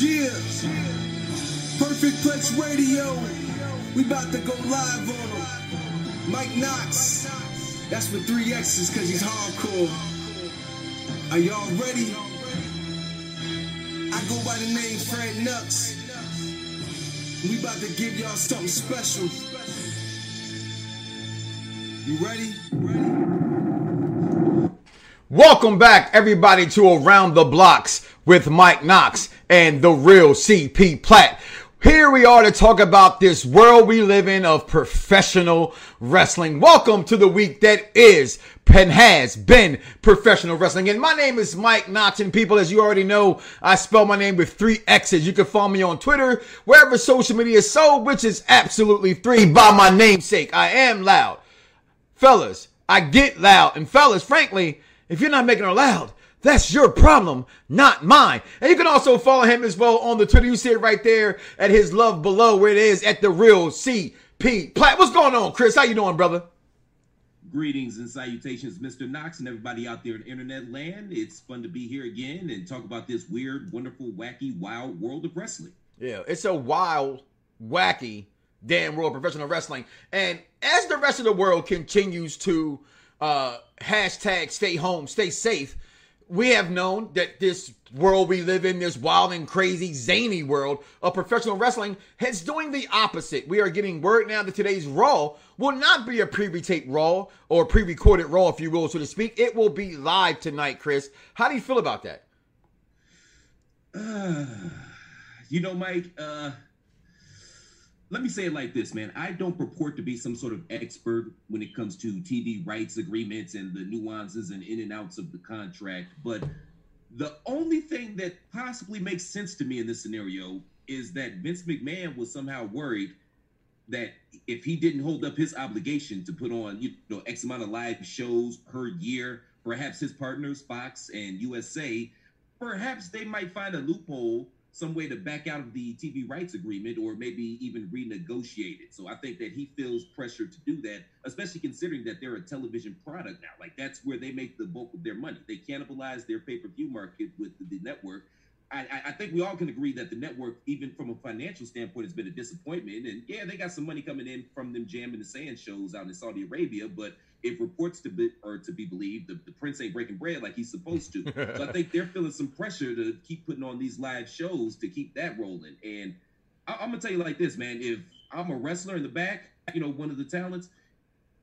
Yeah. Perfect Plex Radio. We about to go live on him. Mike Knoxxx. That's with three X's because he's hardcore. Are y'all ready? I go by the name Fred Nux. We about to give y'all something special. You ready? Ready? Welcome back, everybody, to Around the Blocks with Mike Knoxxx and the real CP Platt. Here we are to talk about this world we live in of professional wrestling. Welcome to the week that is and has been professional wrestling. And my name is Mike Knoxxx. And people, as you already know, I spell my name with three X's. You can follow me on Twitter, wherever social media is sold, which is absolutely three by my namesake. I am loud. Fellas, I get loud. And fellas, frankly, if you're not making it loud, that's your problem, not mine. And you can also follow him as well on the Twitter. You see it right there at his love below where it is at the real CP Platt. What's going on, Chris? How you doing, brother? Greetings and salutations, Mr. Knoxxx and everybody out there in internet land. It's fun to be here again and talk about this weird, wonderful, wacky, wild world of wrestling. Yeah, it's a wild, wacky, damn world of professional wrestling. And as the rest of the world continues to uh, hashtag stay home, stay safe, we have known that this world we live in, this wild and crazy, zany world of professional wrestling, is doing the opposite. We are getting word now that today's Raw will not be a pre-taped Raw or pre-recorded Raw, if you will, so to speak. It will be live tonight, Chris. How do you feel about that? Uh, you know, Mike, uh, let me say it like this, man. I don't purport to be some sort of expert when it comes to TV rights agreements and the nuances and in and outs of the contract, but the only thing that possibly makes sense to me in this scenario is that Vince McMahon was somehow worried that if he didn't hold up his obligation to put on, you know, X amount of live shows per year, perhaps his partners, Fox and USA, perhaps they might find a loophole some way to back out of the TV rights agreement or maybe even renegotiate it. So I think that he feels pressure to do that, especially considering that they're a television product now. Like that's where they make the bulk of their money. They cannibalize their pay per view market with the, network. I, I, think we all can agree that the network, even from a financial standpoint, has been a disappointment. And yeah, they got some money coming in from them jamming the sand shows out in Saudi Arabia, but if reports to be or to be believed, the, the prince ain't breaking bread like he's supposed to. so I think they're feeling some pressure to keep putting on these live shows to keep that rolling. And I, I'm gonna tell you like this, man. If I'm a wrestler in the back, you know, one of the talents,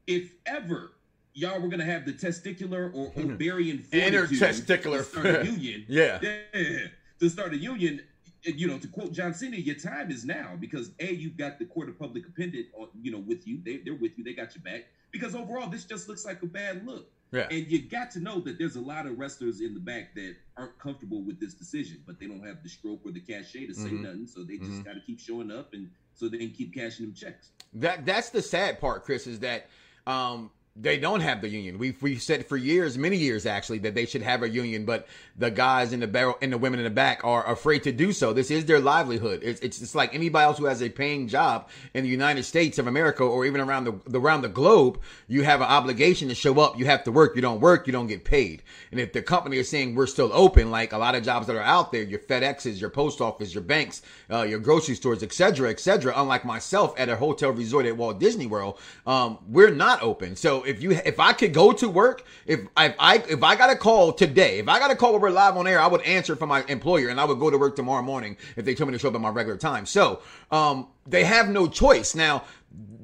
if ever y'all were gonna have the testicular or hmm. ovarian intertesticular to start a union, yeah. yeah, to start a union, you know, to quote John Cena, your time is now because a you've got the court of public opinion, you know, with you. They, they're with you. They got your back because overall this just looks like a bad look. Yeah. And you got to know that there's a lot of wrestlers in the back that aren't comfortable with this decision, but they don't have the stroke or the cachet to say mm-hmm. nothing, so they just mm-hmm. got to keep showing up and so they can keep cashing them checks. That that's the sad part, Chris, is that um, they don't have the union. We've we said for years, many years actually, that they should have a union, but the guys in the barrel and the women in the back are afraid to do so. This is their livelihood. It's it's, it's like anybody else who has a paying job in the United States of America or even around the, around the globe. You have an obligation to show up. You have to work. You don't work, you don't get paid. And if the company is saying we're still open, like a lot of jobs that are out there, your FedExes, your post office, your banks, uh, your grocery stores, etc., etc. Unlike myself at a hotel resort at Walt Disney World, um, we're not open. So if you if I could go to work, if if I if I got a call today, if I got a call where we're live on air, I would answer for my employer and I would go to work tomorrow morning if they told me to show up at my regular time. So um, they have no choice. Now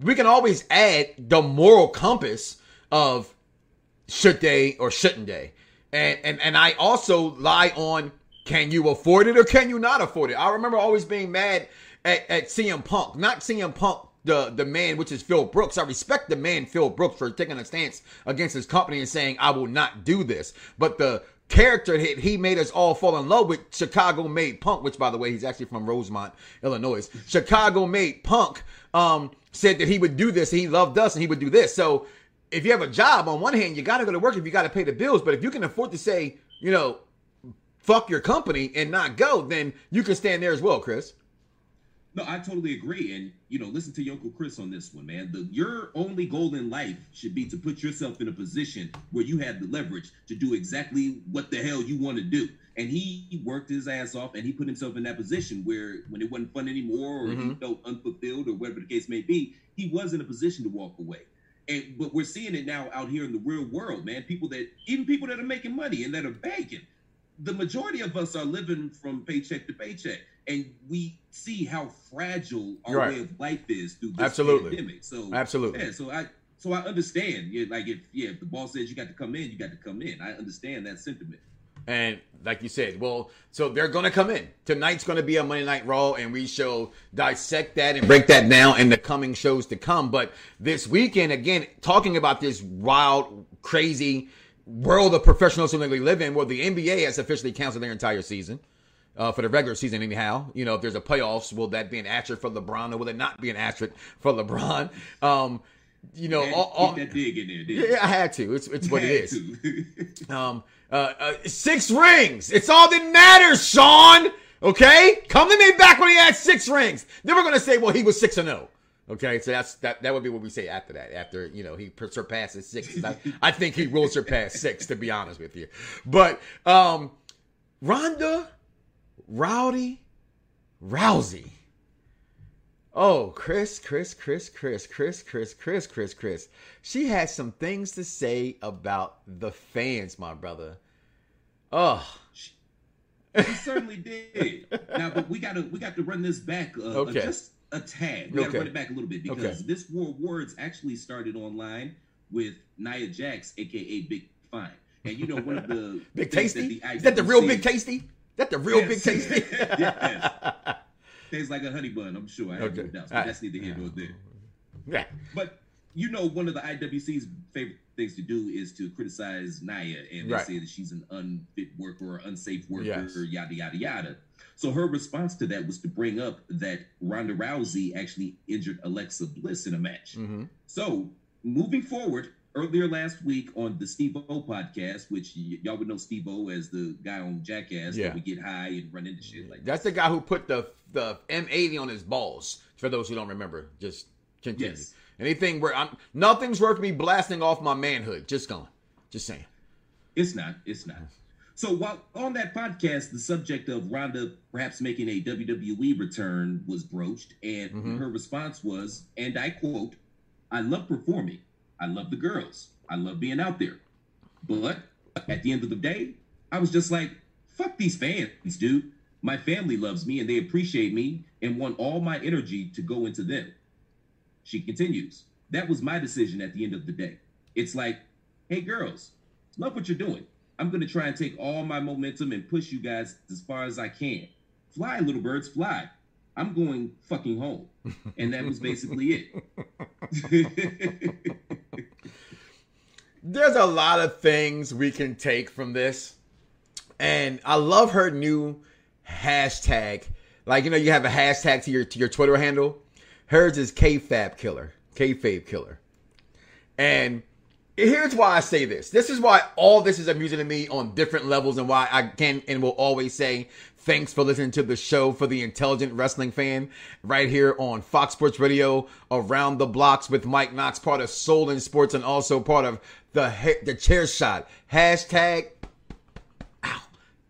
we can always add the moral compass of should they or shouldn't they, and and and I also lie on can you afford it or can you not afford it. I remember always being mad at, at CM Punk, not CM Punk the the man, which is Phil Brooks. I respect the man Phil Brooks for taking a stance against his company and saying I will not do this. But the character that he made us all fall in love with, Chicago made Punk, which by the way he's actually from Rosemont, Illinois. Chicago made Punk um, said that he would do this. he loved us and he would do this. So if you have a job, on one hand you got to go to work if you got to pay the bills. But if you can afford to say, you know, fuck your company and not go, then you can stand there as well, Chris. No, I totally agree. And you know, listen to your Uncle Chris on this one, man. The your only goal in life should be to put yourself in a position where you have the leverage to do exactly what the hell you want to do. And he worked his ass off and he put himself in that position where when it wasn't fun anymore or Mhm. he felt unfulfilled or whatever the case may be, he was in a position to walk away. And but we're seeing it now out here in the real world, man. People that even people that are making money and that are banking. The majority of us are living from paycheck to paycheck, and we see how fragile our Right. way of life is through this Absolutely. pandemic. So Absolutely. yeah, so I so I understand. Yeah, like if yeah, if the boss says you got to come in, you got to come in. I understand that sentiment. And like you said, well, so they're going to come in. Tonight's going to be a Monday Night Raw, and we shall dissect that and break that down in the coming shows to come. But this weekend, again, talking about this wild, crazy world of professional wrestling we live in, where the NBA has officially canceled their entire season. Uh, for the regular season, anyhow, you know, if there's a playoffs, will that be an asterisk for LeBron, or will it not be an asterisk for LeBron? Um, you know, all, all, that dig in there. yeah, I had to. It's it's what it is. Um, uh, uh, six rings. It's all that matters, Sean. Okay, come to me back when he had six rings. Then we're gonna say, well, he was six and zero. Okay, so that's that. That would be what we say after that. After you know he per- surpasses six. I, I think he will surpass six. To be honest with you, but um, Ronda, Rowdy, Rousey. Oh, Chris, Chris, Chris, Chris, Chris, Chris, Chris, Chris, Chris. She had some things to say about the fans, my brother. Oh, He certainly did. Now, but we gotta we got to run this back uh, Okay. uh, just a tad. We gotta Okay. run it back a little bit because Okay. this war of words actually started online with Nia Jax, aka Big Fine. And you know one of the Big Tasty? that Is that the real Big Tasty? That the real Yes. Big Tasty? Yes. tastes like a honey bun. I'm sure. I have no doubts. But that's neither here nor there. yeah. But you know, one of the IWC's favorite things to do is to criticize Nia, and they Right. say that she's an unfit worker or unsafe worker, Yes. or yada yada yada. So her response to that was to bring up that Ronda Rousey actually injured Alexa Bliss in a match. hmm So moving forward, earlier last week on the Steve-O podcast, which y- y'all would know Steve-O as the guy on Jackass Yeah. that would get high and run into shit like that. That's the guy who put the the M80 on his balls. For those who don't remember, just continue. Yes. Anything where I'm nothing's worth me blasting off my manhood. Just going. Just saying. It's not. It's not. So while on that podcast, the subject of Ronda perhaps making a WWE return was broached, and Mhm. her response was, and I quote, I love performing. I love the girls. I love being out there. But at the end of the day, I was just like, fuck these fans, dude. My family loves me and they appreciate me and want all my energy to go into them. She continues, that was my decision at the end of the day. It's like, hey, girls, love what you're doing. I'm going to try and take all my momentum and push you guys as far as I can. Fly, little birds, fly. I'm going fucking home. And that was basically it. There's a lot of things we can take from this. And I love her new hashtag. Like, you know, you have a hashtag to your to your Twitter handle. Hers is Kayfabe killer. Kayfabe killer. And here's why I say this. This is why all this is amusing to me on different levels and why I can and will always say thanks for listening to the show for the intelligent wrestling fan right here on Fox Sports Radio around the blocks with Mike Knoxxx, part of Soul in Sports and also part of the he- the chair shot. Hashtag ow,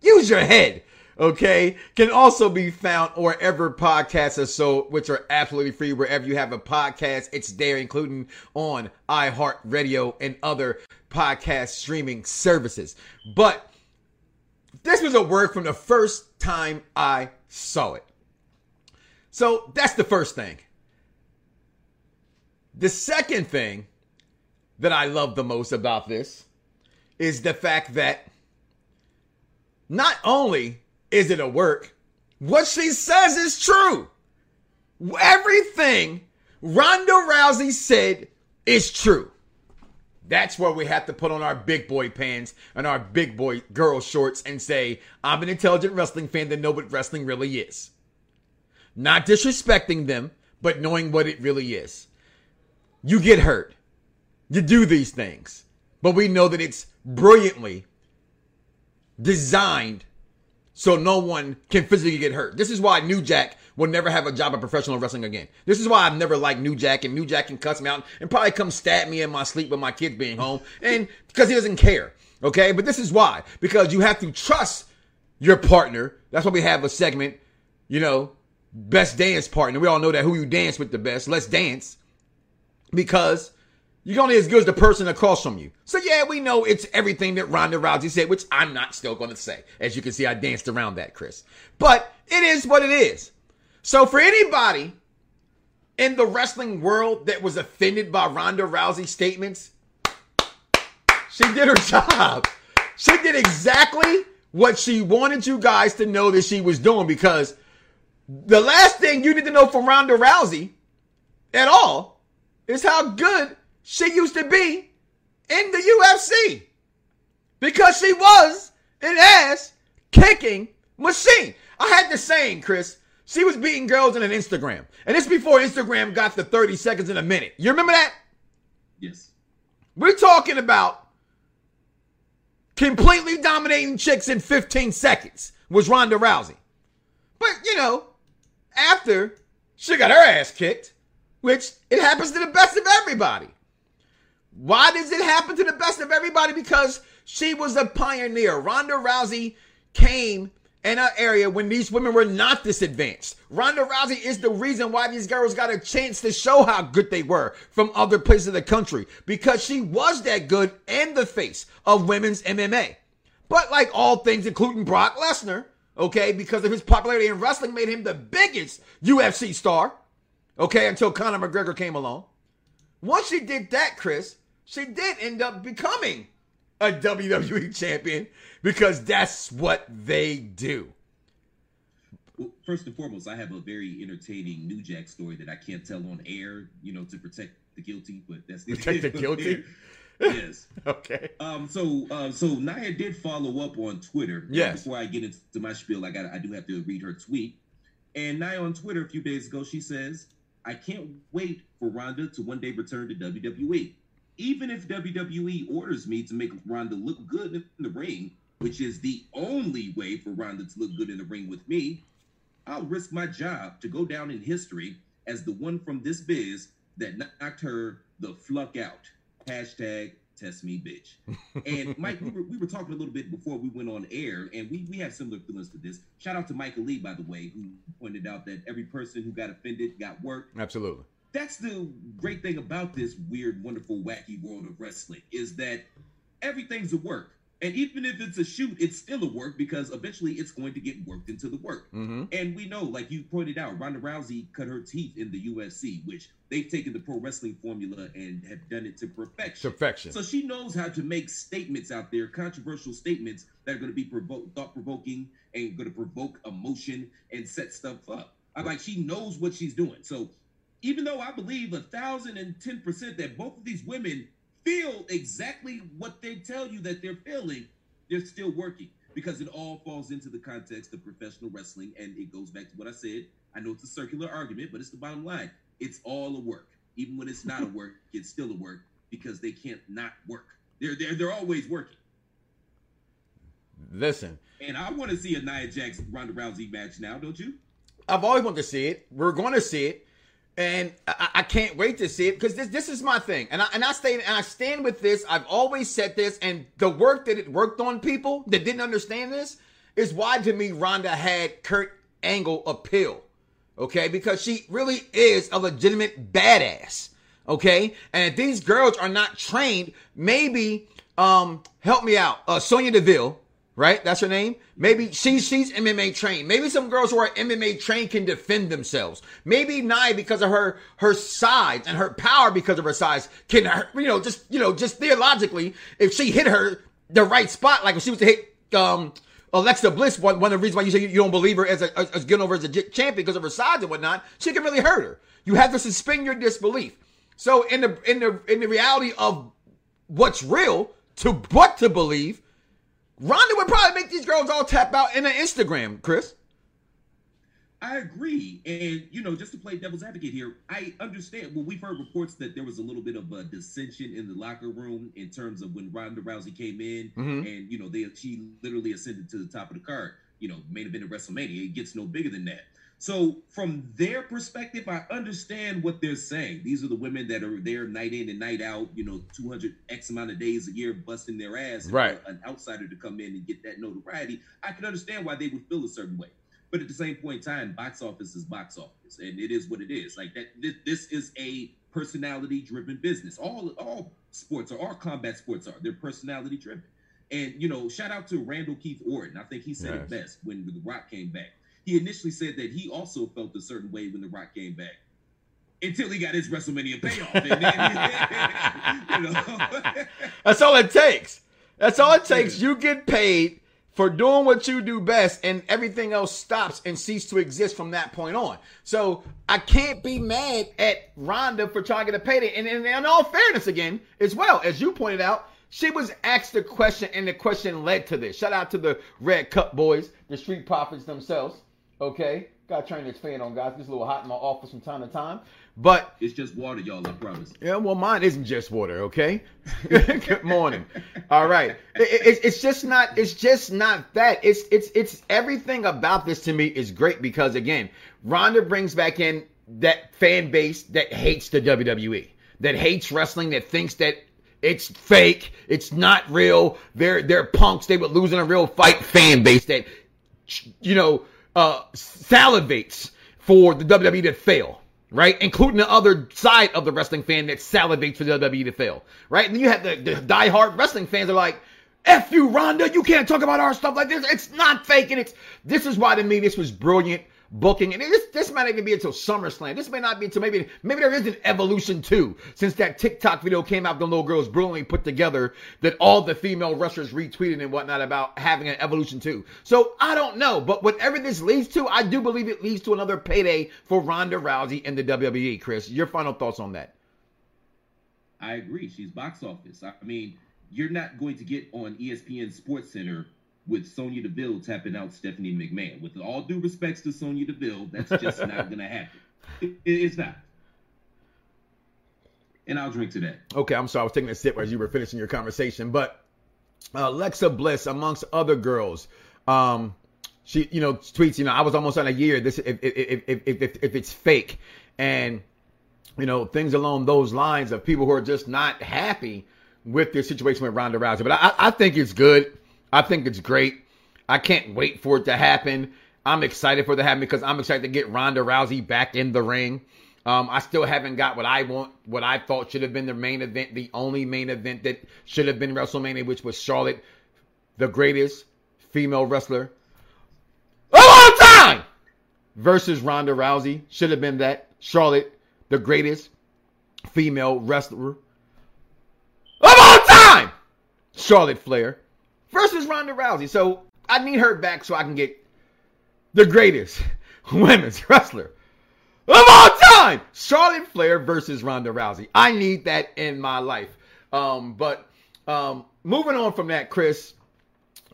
use your head. Okay, can also be found wherever podcasts are sold, which are absolutely free. Wherever you have a podcast, it's there, including on iHeartRadio and other podcast streaming services. But this was a word from the first time I saw it. So that's the first thing. The second thing that I love the most about this is the fact that not only is it a work, what she says is true. Everything Ronda Rousey said is true. That's where we have to put on our big boy pants and our big boy girl shorts and say, I'm an intelligent wrestling fan that know what wrestling really is. Not disrespecting them, but knowing what it really is. You get hurt. You do these things. But we know that it's brilliantly designed so no one can physically get hurt. This is why New Jack will never have a job in professional wrestling again. This is why I've never liked New Jack, and New Jack can cuss me out and probably come stab me in my sleep with my kids being home, and because he doesn't care. Okay, but this is why because you have to trust your partner. That's why we have a segment, you know, best dance partner. We all know that who you dance with the best. Let's dance because you're only as good as the person across from you. So yeah, we know it's everything that Ronda Rousey said, which I'm not still going to say. As you can see, I danced around that, Chris. But it is what it is. So for anybody in the wrestling world that was offended by Ronda Rousey's statements, she did her job. She did exactly what she wanted you guys to know that she was doing because the last thing you need to know from Ronda Rousey at all is how good she used to be in the UFC because she was an ass kicking machine. I had the saying, Chris. She was beating girls in an Instagram. And it's before Instagram got the 30 seconds in a minute. You remember that? Yes. We're talking about completely dominating chicks in 15 seconds was Ronda Rousey. But, you know, after she got her ass kicked, which it happens to the best of everybody. Why does it happen to the best of everybody? Because she was a pioneer. Ronda Rousey came in an area when these women were not this advanced. Ronda Rousey is the reason why these girls got a chance to show how good they were from other places of the country because she was that good and the face of women's MMA. But like all things, including Brock Lesnar, okay, because of his popularity in wrestling, made him the biggest UFC star, okay, until Conor McGregor came along. Once she did that, Chris, she did end up becoming a WWE champion because that's what they do. Well, first and foremost, I have a very entertaining New Jack story that I can't tell on air, you know, to protect the guilty. But that's protect the guilty. yes. okay. Um. So, uh, so Nia did follow up on Twitter. Yes. Before I get into my spiel, I got I do have to read her tweet. And Nia on Twitter a few days ago, she says, "I can't wait for Ronda to one day return to WWE." Even if WWE orders me to make Ronda look good in the ring, which is the only way for Ronda to look good in the ring with me, I'll risk my job to go down in history as the one from this biz that knocked her the fluck out. Hashtag test me, bitch. And Mike, we were, we were talking a little bit before we went on air, and we, we have similar feelings to this. Shout out to Michael Lee, by the way, who pointed out that every person who got offended got worked. Absolutely that's the great thing about this weird, wonderful, wacky world of wrestling is that everything's a work. And even if it's a shoot, it's still a work because eventually it's going to get worked into the work. Mm-hmm. And we know, like you pointed out, Ronda Rousey cut her teeth in the UFC, which they've taken the pro wrestling formula and have done it to perfection. Perfection. So she knows how to make statements out there, controversial statements that are going to be provo- thought provoking and going to provoke emotion and set stuff up. I like she knows what she's doing. So even though I believe a thousand and ten percent that both of these women feel exactly what they tell you that they're feeling, they're still working because it all falls into the context of professional wrestling. And it goes back to what I said. I know it's a circular argument, but it's the bottom line. It's all a work. Even when it's not a work, it's still a work because they can't not work. They're they're they're always working. Listen. And I want to see a Nia Jax Ronda Rousey match now, don't you? I've always wanted to see it. We're going to see it and I, I, can't wait to see it because this this is my thing, and I and I stay and I stand with this. I've always said this, and the work that it worked on people that didn't understand this is why to me Ronda had Kurt Angle appeal, okay? Because she really is a legitimate badass, okay? And if these girls are not trained, maybe um help me out, uh, Sonya Deville right? That's her name. Maybe she's she's MMA trained. Maybe some girls who are MMA trained can defend themselves. Maybe Nia because of her her size and her power because of her size can you know just you know just theologically if she hit her the right spot like if she was to hit um Alexa Bliss one, one of the reasons why you say you, don't believe her as a as, as getting over as a champion because of her size and whatnot she can really hurt her. You have to suspend your disbelief. So in the in the in the reality of what's real to what to believe Ronda would probably make these girls all tap out in an Instagram, Chris. I agree. And, you know, just to play devil's advocate here, I understand. Well, we've heard reports that there was a little bit of a dissension in the locker room in terms of when Ronda Rousey came in mm-hmm. and, you know, they she literally ascended to the top of the card. you know, main event of WrestleMania. It gets no bigger than that. So from their perspective, I understand what they're saying. These are the women that are there night in and night out, you know, 200 X amount of days a year busting their ass. Right. An outsider to come in and get that notoriety. I can understand why they would feel a certain way. But at the same point in time, box office is box office, and it is what it is. Like that, this, this is a personality-driven business. All all sports are, all combat sports are. They're personality-driven. And you know, shout out to Randall Keith Orton. I think he said it best when The Rock came back. He initially said that he also felt a certain way when The Rock came back. Until he got his WrestleMania payoff. And then, you know. That's all it takes. That's all it takes. You get paid for doing what you do best, and everything else stops and ceases to exist from that point on. So I can't be mad at Ronda for trying to get a payday. And, and in all fairness, again, as well as you pointed out, she was asked a question, and the question led to this. Shout out to the Red Cup boys, the Street Profits themselves. Okay, got to turn this fan on, guys. It's a little hot in my office from time to time, but it's just water, y'all, I promise. yeah, well, mine isn't just water, okay? Good morning. All right, It- it- it's just not. It's just not that. It's it's it's everything about this to me is great because again, Ronda brings back in that fan base that hates the WWE, that hates wrestling, that thinks that it's fake, it's not real. They're they're punks. They would lose in a real fight. Fan base that you know uh, salivates for the WWE to fail right? Including the other side of the wrestling fan that salivates for the WWE to fail, right? And then you have the, the diehard wrestling fans are like, F you, Ronda, you can't talk about our stuff like this. It's not fake. And it's, this is why to me, this was brilliant booking. And this, this might even be until SummerSlam. This may not be until maybe, maybe there is an evolution too, since that TikTok video came out, the little girls brilliantly put together that all the female wrestlers retweeted and whatnot about having an evolution too. So I don't know, but whatever this leads to, I do believe it leads to another payday for Ronda Rousey and the WWE. Chris, your final thoughts on that? I agree. She's box office. I mean, you're not going to get on ESPN Sports Center with Sonya Deville tapping out Stephanie McMahon. With all due respects to Sonya Deville, that's just not going to happen. It, it's not. And I'll drink to that. Okay, I'm sorry. I was taking a sip as you were finishing your conversation, but uh, Alexa Bliss, amongst other girls, um, she, you know, tweets, you know, I was almost on a year. This, if if if if, if, if it's fake, and you know, things along those lines of people who are just not happy with their situation with Ronda Rousey. But I, I think it's good. I think it's great. I can't wait for it to happen. I'm excited for it to happen because I'm excited to get Ronda Rousey back in the ring. Um, I still haven't got what I want, what I thought should have been the main event, the only main event that should have been WrestleMania, which was Charlotte, the greatest female wrestler of all time, versus Ronda Rousey. Should have been that. Charlotte, the greatest female wrestler of all time, Charlotte Flair, versus Ronda Rousey. So I need her back so I can get the greatest women's wrestler of all time, Charlotte Flair versus Ronda Rousey. I need that in my life. Um, but um, moving on from that, Chris.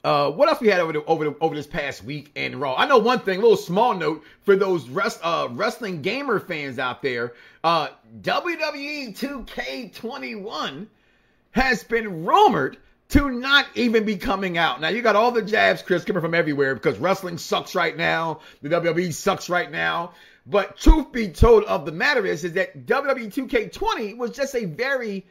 Uh, what else we had over the, over the, over this past week in Raw? I know one thing, a little small note for those rest, uh, wrestling gamer fans out there. Uh, WWE 2K21 has been rumored to not even be coming out. Now you got all the jabs, Chris, coming from everywhere because wrestling sucks right now. The WWE sucks right now. But truth be told of the matter is, is that WWE 2K20 was just a very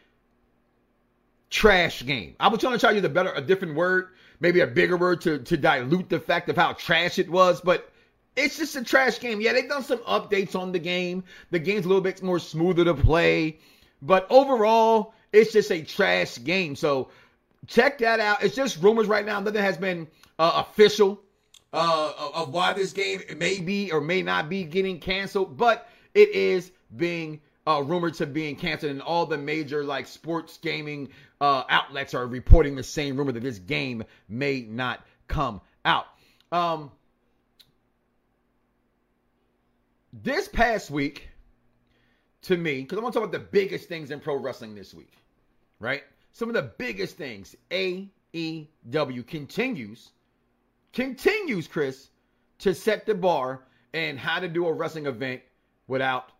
trash game. I was trying to try to use a better, a different word, maybe a bigger word to, to dilute the fact of how trash it was, but it's just a trash game. Yeah, they've done some updates on the game. The game's a little bit more smoother to play, but overall, it's just a trash game. So check that out. It's just rumors right now. Nothing has been uh, official uh, of- why this game may be or may not be getting canceled, but it is being uh, rumored to being canceled, and all the major like sports gaming uh, outlets are reporting the same rumor that this game may not come out. Um, this past week, to me, because I want to talk about the biggest things in pro wrestling this week, right? Some of the biggest things. AEW continues, continues, Chris, to set the bar and how to do a wrestling event without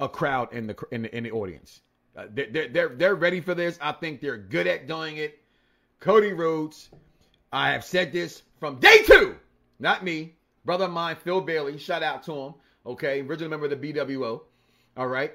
a crowd in the in the, in the audience. Uh, they're, they're they're ready for this. I think they're good at doing it. Cody Rhodes, I have said this from day two not me, brother of mine, Phil Bailey, shout out to him, okay, original member of the BWO, all right,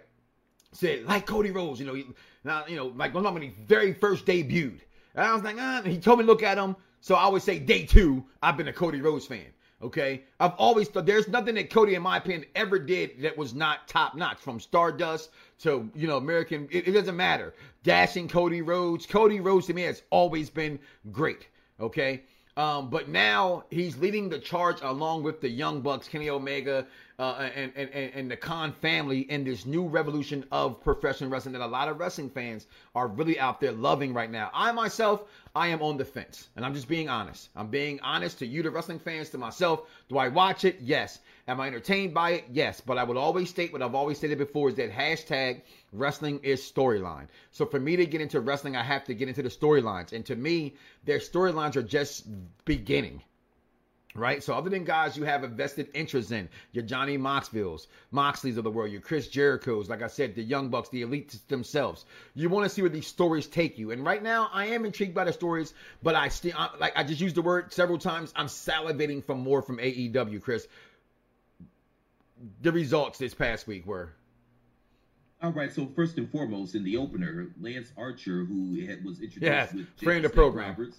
said, like Cody Rhodes, you know, he, now, you know, like when he very first debuted. And I was like, ah, he told me to look at him. So I would say day two, I've been a Cody Rhodes fan. Okay. I've always thought there's nothing that Cody, in my opinion, ever did that was not top notch from Stardust to, you know, American. It, it doesn't matter. Dashing Cody Rhodes. Cody Rhodes to me has always been great. Okay. Um, but now he's leading the charge along with the Young Bucks, Kenny Omega, uh, and, and, and the Khan family in this new revolution of professional wrestling that a lot of wrestling fans are really out there loving right now. I myself, I am on the fence, and I'm just being honest. I'm being honest to you, the wrestling fans, to myself. Do I watch it? Yes. Am I entertained by it? Yes. But I would always state what I've always stated before is that hashtag wrestling is storyline. So for me to get into wrestling, I have to get into the storylines. And to me, their storylines are just beginning right? So other than guys you have a vested interest in, your Johnny Moxvilles, Moxleys of the world, your Chris Jericho's, like I said, the Young Bucks, the elites themselves. You want to see where these stories take you. And right now, I am intrigued by the stories, but I still, like I just used the word several times, I'm salivating for more from AEW, Chris. The results this past week were. All right, so first and foremost, in the opener, Lance Archer, who had, was introduced yes, with friend of the program. Roberts,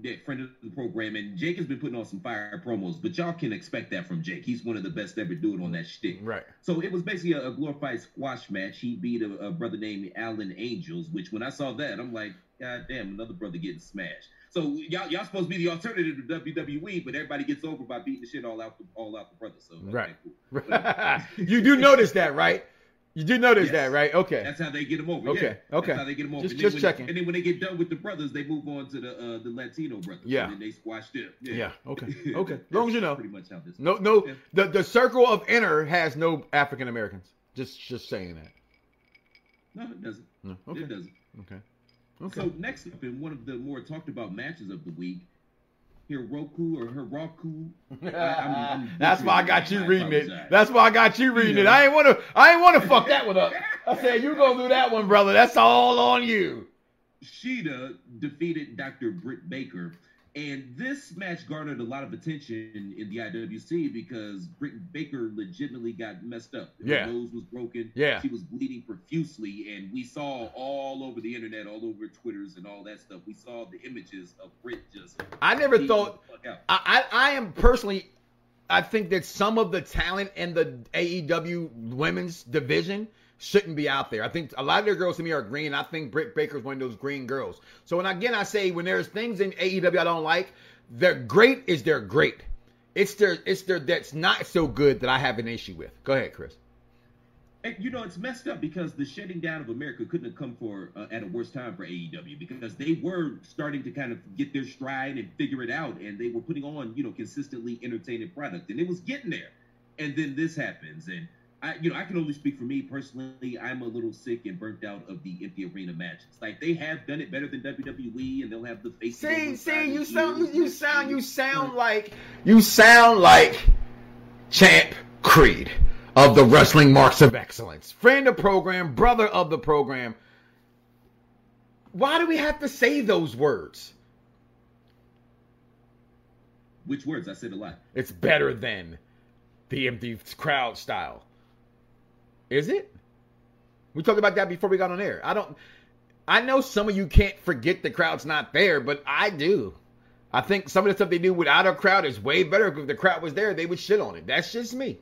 yeah, friend of the program, and Jake has been putting on some fire promos, but y'all can expect that from Jake. He's one of the best ever doing on that shtick. Right. So it was basically a, a glorified squash match. He beat a, a, brother named Alan Angels, which when I saw that, I'm like, God damn, another brother getting smashed. So y'all y'all supposed to be the alternative to WWE, but everybody gets over by beating the shit all out the all out the brother. So right. Cool. you do notice that, right? You do notice yes. that, right? Okay. That's how they get them over. Okay. Yeah. Okay. That's how they get them over. Just, just when, checking. And then when they get done with the brothers, they move on to the uh, the Latino brothers. Yeah. And they squash them. Yeah. yeah. Okay. Okay. as long as you know. Pretty much how this. No, no. Yeah. The the circle of inner has no African Americans. Just just saying that. No, it doesn't. No. Okay. It doesn't. Okay. Okay. So next up in one of the more talked about matches of the week, Hiroku or Hiroku. That's why I got you reading it. That's why I got you reading yeah. it. I ain't wanna I ain't wanna fuck that one up. I said you gonna do that one, brother. That's all on you. Shida defeated Dr. Britt Baker and this match garnered a lot of attention in the IWC because Britt Baker legitimately got messed up. Her yeah. nose was broken. Yeah. She was bleeding profusely. And we saw all over the internet, all over Twitters and all that stuff, we saw the images of Britt just. I never thought. I, I, I am personally. I think that some of the talent in the AEW women's division shouldn't be out there. I think a lot of their girls to me are green. I think Britt Baker's one of those green girls. So, and again, I say when there's things in AEW I don't like, they're great is they're great. It's their it's their that's not so good that I have an issue with. Go ahead, Chris. You know, it's messed up because the shutting down of America couldn't have come for uh, at a worse time for AEW because they were starting to kind of get their stride and figure it out, and they were putting on you know consistently entertaining product, and it was getting there. And then this happens, and I, you know, I can only speak for me personally. I'm a little sick and burnt out of the empty arena matches. Like they have done it better than WWE, and they'll have the face. See, see, you sound, you, you sound, you sound like, you sound like Champ Creed of the Wrestling Marks of Excellence, friend of program, brother of the program. Why do we have to say those words? Which words? I said a lot. It's better than the empty crowd style. Is it? We talked about that before we got on air. I don't. I know some of you can't forget the crowd's not there, but I do. I think some of the stuff they do without a crowd is way better. If the crowd was there, they would shit on it. That's just me.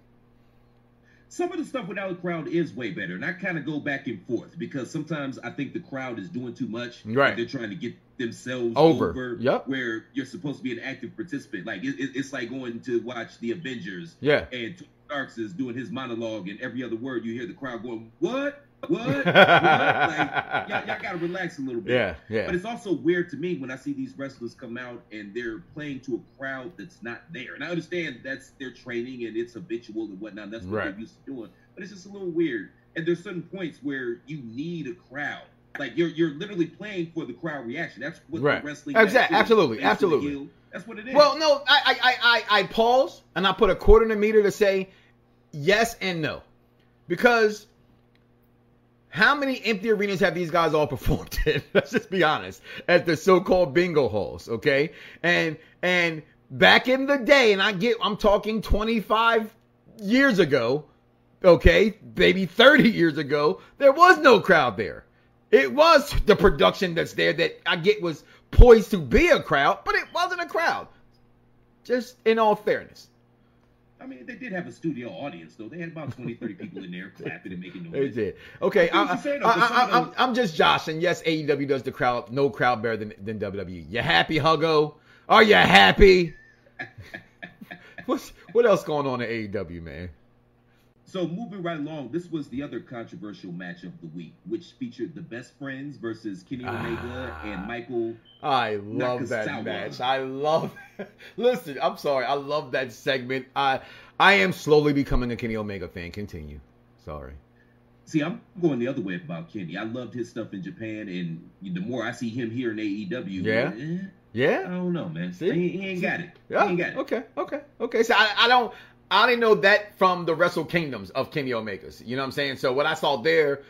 Some of the stuff without a crowd is way better, and I kind of go back and forth because sometimes I think the crowd is doing too much. Right, they're trying to get themselves over. over. Yep. Where you're supposed to be an active participant. Like it, it, it's like going to watch the Avengers. Yeah. And Starks is doing his monologue, and every other word you hear the crowd going, "What? What? what? Like, y'all, y'all, gotta relax a little bit." Yeah, yeah. But it's also weird to me when I see these wrestlers come out and they're playing to a crowd that's not there. And I understand that's their training and it's habitual and whatnot. That's what right. they're used to doing. But it's just a little weird. And there's certain points where you need a crowd. Like you're you're literally playing for the crowd reaction. That's what right. the wrestling. Exactly. Absolutely. Absolutely. That's what it is. Well, no, I, I, I, I pause and I put a quarter in the meter to say yes and no. Because how many empty arenas have these guys all performed in? Let's just be honest. At the so-called bingo halls, okay? And and back in the day, and I get, I'm talking 25 years ago, okay, maybe 30 years ago, there was no crowd there. It was the production that's there that I get was poised to be a crowd, but it wasn't a crowd. Just in all fairness. I mean, they did have a studio audience, though. They had about 20, 30 people in there clapping and making noise. They did. Okay, I, I, I, am I'm just joshing. Yes, AEW does the crowd, no crowd better than, than WWE. You happy, Huggo? Are you happy? What's, what else going on in AEW, man? So moving right along, this was the other controversial match of the week, which featured the best friends versus Kenny Omega ah, and Michael. I love Nakazawa. that match. I love. Listen, I'm sorry. I love that segment. I I am slowly becoming a Kenny Omega fan. Continue. Sorry. See, I'm going the other way about Kenny. I loved his stuff in Japan, and the more I see him here in AEW, yeah, eh, yeah, I don't know, man. See? He, he ain't got it. Yeah. He ain't got it. Okay, okay, okay. So I, I don't. I only know that from the Wrestle Kingdoms of Kenny Omega's. You know what I'm saying? So what I saw there,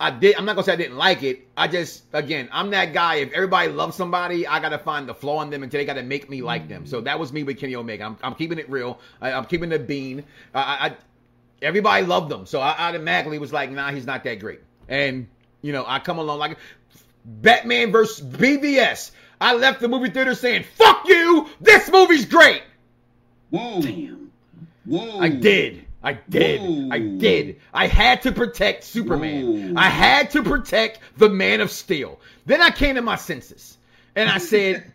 I did. I'm not gonna say I didn't like it. I just, again, I'm that guy. If everybody loves somebody, I gotta find the flaw in them until they gotta make me like them. So that was me with Kenny Omega. I'm, I'm keeping it real. I, am keeping the bean. I, I, everybody loved them, so I automatically was like, nah, he's not that great. And you know, I come along like Batman versus BVS. I left the movie theater saying, "Fuck you! This movie's great." Whoa. Damn. Whoa. I did. I did. Whoa. I did. I had to protect Superman. Whoa. I had to protect the Man of Steel. Then I came to my senses and I said,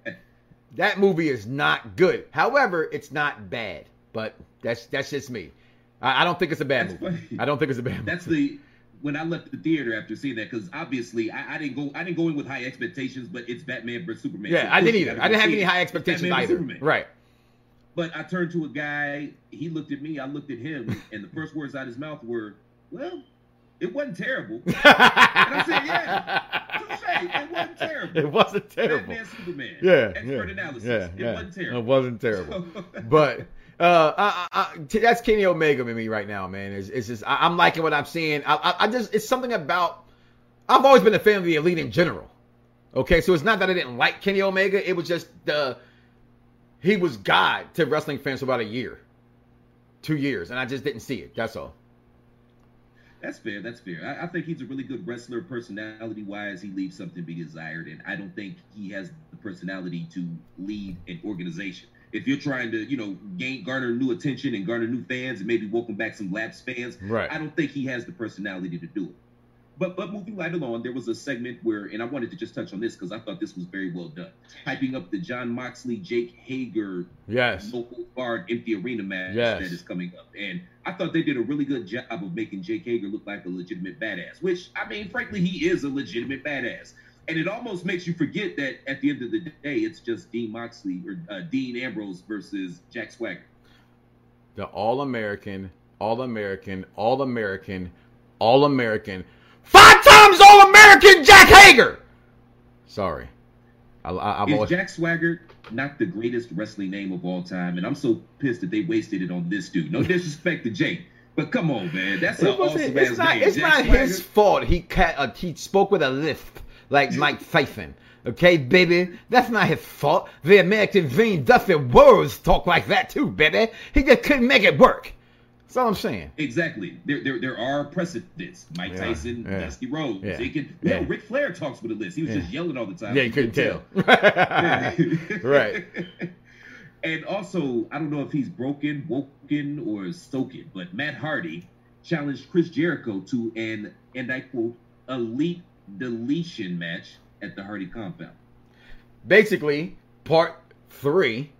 that movie is not good. However, it's not bad. But that's that's just me. I, I don't think it's a bad that's movie. Funny. I don't think it's a bad movie. That's the when I left the theater after seeing that because obviously I, I, didn't go I didn't go in with high expectations, but it's Batman versus Superman. Yeah, so I didn't either. I didn't have any high expectations either. Right. But I turned to a guy, he looked at me, I looked at him, and the first words out of his mouth were, Well, it wasn't terrible. and I said, Yeah, it wasn't terrible. It wasn't terrible. Batman, Superman. Yeah. Expert yeah, analysis. Yeah, it yeah. wasn't terrible. It wasn't terrible. but uh, I, I, that's Kenny Omega with me right now, man. It's, it's just I, am liking what I'm seeing. I, I, just it's something about. I've always been a fan of the elite in general. Okay, so it's not that I didn't like Kenny Omega. It was just the he was God to wrestling fans for about a year, two years, and I just didn't see it. That's all. That's fair. That's fair. I, I think he's a really good wrestler, personality wise. He leaves something to be desired, and I don't think he has the personality to lead an organization. If you're trying to, you know, gain garner new attention and garner new fans, and maybe welcome back some lapsed fans, right. I don't think he has the personality to do it. But but moving right along, there was a segment where, and I wanted to just touch on this because I thought this was very well done, hyping up the John Moxley Jake Hager yes local guard empty arena match yes. that is coming up, and I thought they did a really good job of making Jake Hager look like a legitimate badass. Which I mean, frankly, he is a legitimate badass. And it almost makes you forget that at the end of the day, it's just Dean Moxley or uh, Dean Ambrose versus Jack Swagger. The All American, All American, All American, All American Five times All American Jack Hager. Sorry. I, I, Is always... Jack Swagger not the greatest wrestling name of all time? And I'm so pissed that they wasted it on this dude. No disrespect to Jake. But come on, man, that's an awesome it's not, name. It's Jack not Swagger. his fault. He uh, he spoke with a lisp like Mike Tyson. Okay, baby, that's not his fault. The American Dream, Dusty Rhodes talk like that too, baby. He just couldn't make it work. That's all I'm saying. Exactly. There, there, there are precedents. Mike yeah, Tyson, yeah. Dusty Rhodes. Yeah. He could, yeah. Ric Flair talks with a list. He was just yelling all the time. Yeah, you couldn't, couldn't tell. tell. right. And also, I don't know if he's broken, woken, or stoken, but Matt Hardy challenged Chris Jericho to an, and I quote, elite deletion match at the Hardy compound. Basically, part three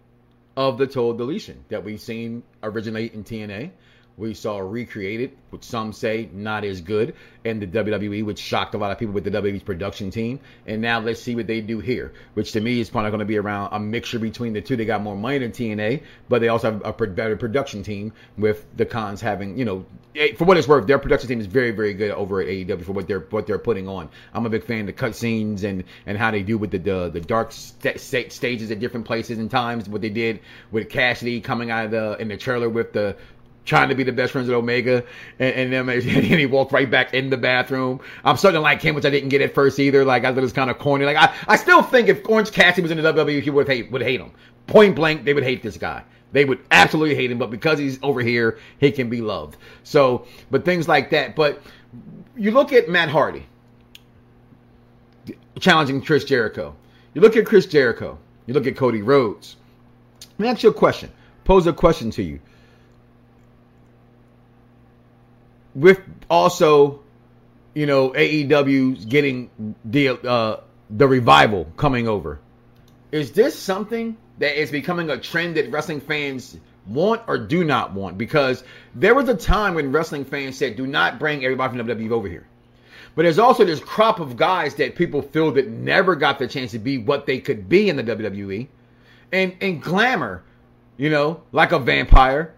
of the total deletion that we've seen originate in TNA we saw recreated, which some say not as good, and the WWE, which shocked a lot of people with the WWE's production team. And now let's see what they do here, which to me is probably going to be around a mixture between the two. They got more money than TNA, but they also have a better production team with the Khans having, you know, eh, for what it's worth, their production team is very, very good over at AEW for what they're what they're putting on. I'm a big fan of the cutscenes and and how they do with the the, the dark st- st- stages at different places and times. What they did with Cassidy coming out of the in the trailer with the trying to be the best friends with Omega, and, and then and he walked right back in the bathroom. I'm starting to like him, which I didn't get at first either. Like I thought it was kind of corny. Like I, I still think if Orange Cassidy was in the WWE, he would hate would hate him. Point blank, they would hate this guy. They would absolutely hate him, but because he's over here, he can be loved. So, but things like that. But you look at Matt Hardy challenging Chris Jericho. You look at Chris Jericho. You look at Cody Rhodes. Let me ask you a question. Pose a question to you. With also, you know, AEW's getting the uh, the revival coming over. Is this something that is becoming a trend that wrestling fans want or do not want? Because there was a time when wrestling fans said, "Do not bring everybody from WWE over here." But there's also this crop of guys that people feel that never got the chance to be what they could be in the WWE, and and glamour, you know, like a vampire,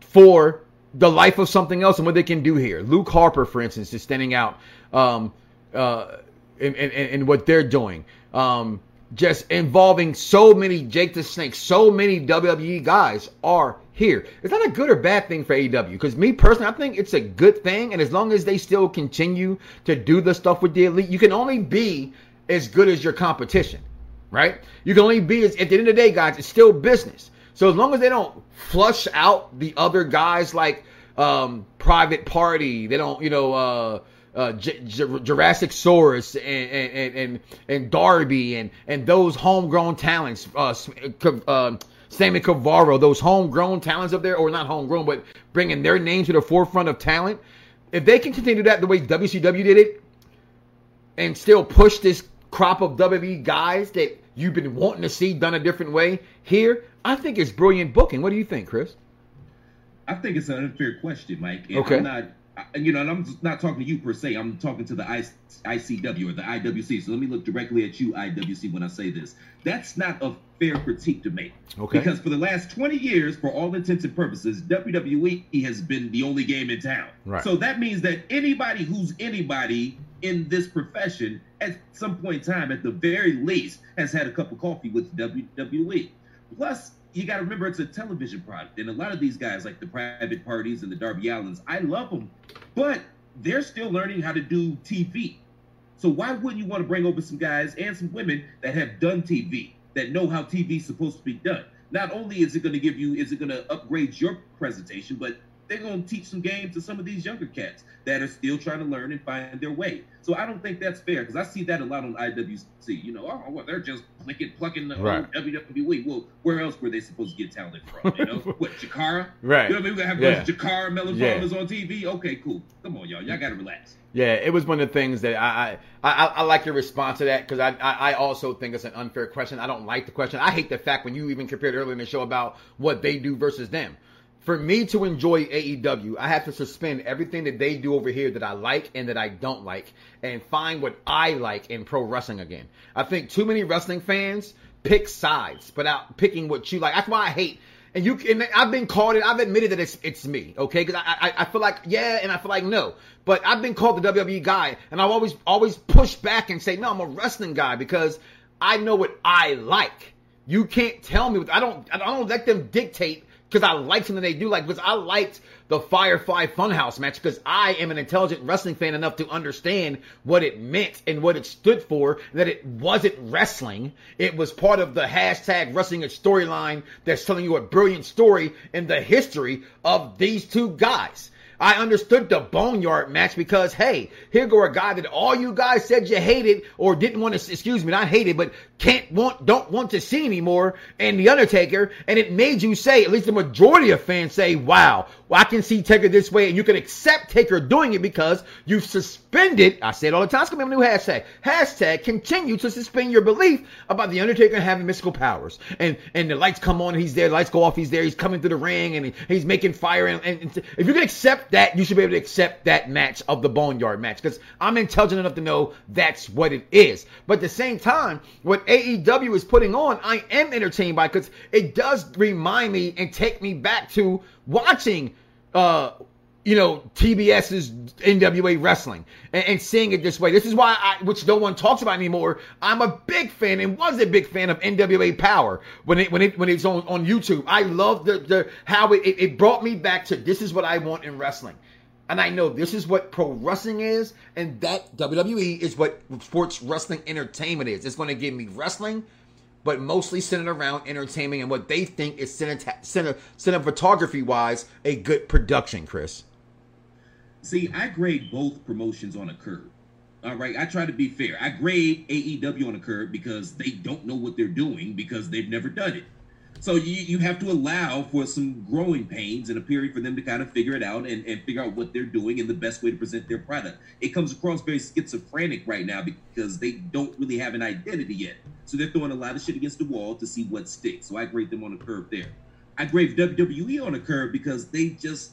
for the life of something else and what they can do here. Luke Harper, for instance, is standing out um, uh, in, in, in what they're doing. Um, just involving so many Jake the Snake, so many WWE guys are here. It's not a good or bad thing for AEW because me personally, I think it's a good thing. And as long as they still continue to do the stuff with the elite, you can only be as good as your competition, right? You can only be as, at the end of the day, guys, it's still business. So as long as they don't flush out the other guys like um, Private Party, they don't, you know, uh, uh, J- J- Jurassic Saurus and, and, and, and Darby and, and those homegrown talents, uh, uh, Sammy Guevara, those homegrown talents up there, or not homegrown, but bringing their name to the forefront of talent. If they can continue that the way WCW did it and still push this crop of WWE guys that you've been wanting to see done a different way here, I think it's brilliant booking. What do you think, Chris? I think it's an unfair question, Mike. And okay. I'm not you know, and I'm not talking to you per se. I'm talking to the ICW or the IWC. So let me look directly at you, IWC, when I say this. That's not a fair critique to make. Okay. Because for the last 20 years, for all intents and purposes, WWE has been the only game in town. Right. So that means that anybody who's anybody in this profession at some point in time, at the very least, has had a cup of coffee with WWE. Plus, you got to remember it's a television product, and a lot of these guys, like the private parties and the Darby Allins, I love them, but they're still learning how to do TV. So why wouldn't you want to bring over some guys and some women that have done TV, that know how TV is supposed to be done? Not only is it going to give you, is it going to upgrade your presentation, but they're going to teach some game to some of these younger cats that are still trying to learn and find their way. So I don't think that's fair because I see that a lot on IWC. You know, oh, well, they're just plucking, plucking the right. WWE. Well, where else were they supposed to get talent from? You know, what Chikara? Right. You know, what I mean? We're have yeah. Chikara Melon yeah. on TV. Okay, cool. Come on, y'all. Y'all got to relax. Yeah, it was one of the things that I I, I, I like your response to that because I, I, I also think it's an unfair question. I don't like the question. I hate the fact when you even compared earlier in the show about what they do versus them for me to enjoy AEW, I have to suspend everything that they do over here that I like and that I don't like and find what I like in pro wrestling again. I think too many wrestling fans pick sides without picking what you like. That's why I hate. And you, and I've been called it. I've admitted that it's it's me, okay? Because I, I I feel like yeah, and I feel like no. But I've been called the WWE guy, and I've always always push back and say no, I'm a wrestling guy because I know what I like. You can't tell me. I don't. I don't let them dictate because I like something they do like because I liked the Firefly Funhouse match because I am an intelligent wrestling fan enough to understand what it meant and what it stood for. That it wasn't wrestling; it was part of the hashtag wrestling a storyline that's telling you a brilliant story in the history of these two guys. I understood the Boneyard match because, hey, here go a guy that all you guys said you hated or didn't want to, excuse me, not hated, but can't want, don't want to see anymore, and The Undertaker, and it made you say, at least the majority of fans say, wow, well, I can see Taker this way, and you can accept Taker doing it because you've suspended, I say it all the time, it's to be a new hashtag, hashtag continue to suspend your belief about The Undertaker having mystical powers. And and the lights come on, and he's there, the lights go off, he's there, he's coming through the ring, and he, he's making fire. And, and, if you can accept that, you should be able to accept that match of the Boneyard match because I'm intelligent enough to know that's what it is. But at the same time, what AEW is putting on, I am entertained by because it does remind me and take me back to watching uh you know, TBS's NWA wrestling and, and, seeing it this way. This is why I, which no one talks about anymore. I'm a big fan and was a big fan of NWA Power when it when it when it's on, on YouTube. I love the the how it, it brought me back to this is what I want in wrestling. And I know this is what pro wrestling is, and that WWE is what sports wrestling entertainment is. It's going to give me wrestling, but mostly centered around entertainment and what they think is cinematography wise a good production, Chris. See, I grade both promotions on a curve. All right, I try to be fair. I grade AEW on a curve because they don't know what they're doing because they've never done it. So you, you have to allow for some growing pains and a period for them to kind of figure it out and, and figure out what they're doing and the best way to present their product. It comes across very schizophrenic right now because they don't really have an identity yet. So they're throwing a lot of shit against the wall to see what sticks. So I grade them on a curve there. I grade WWE on a curve because they just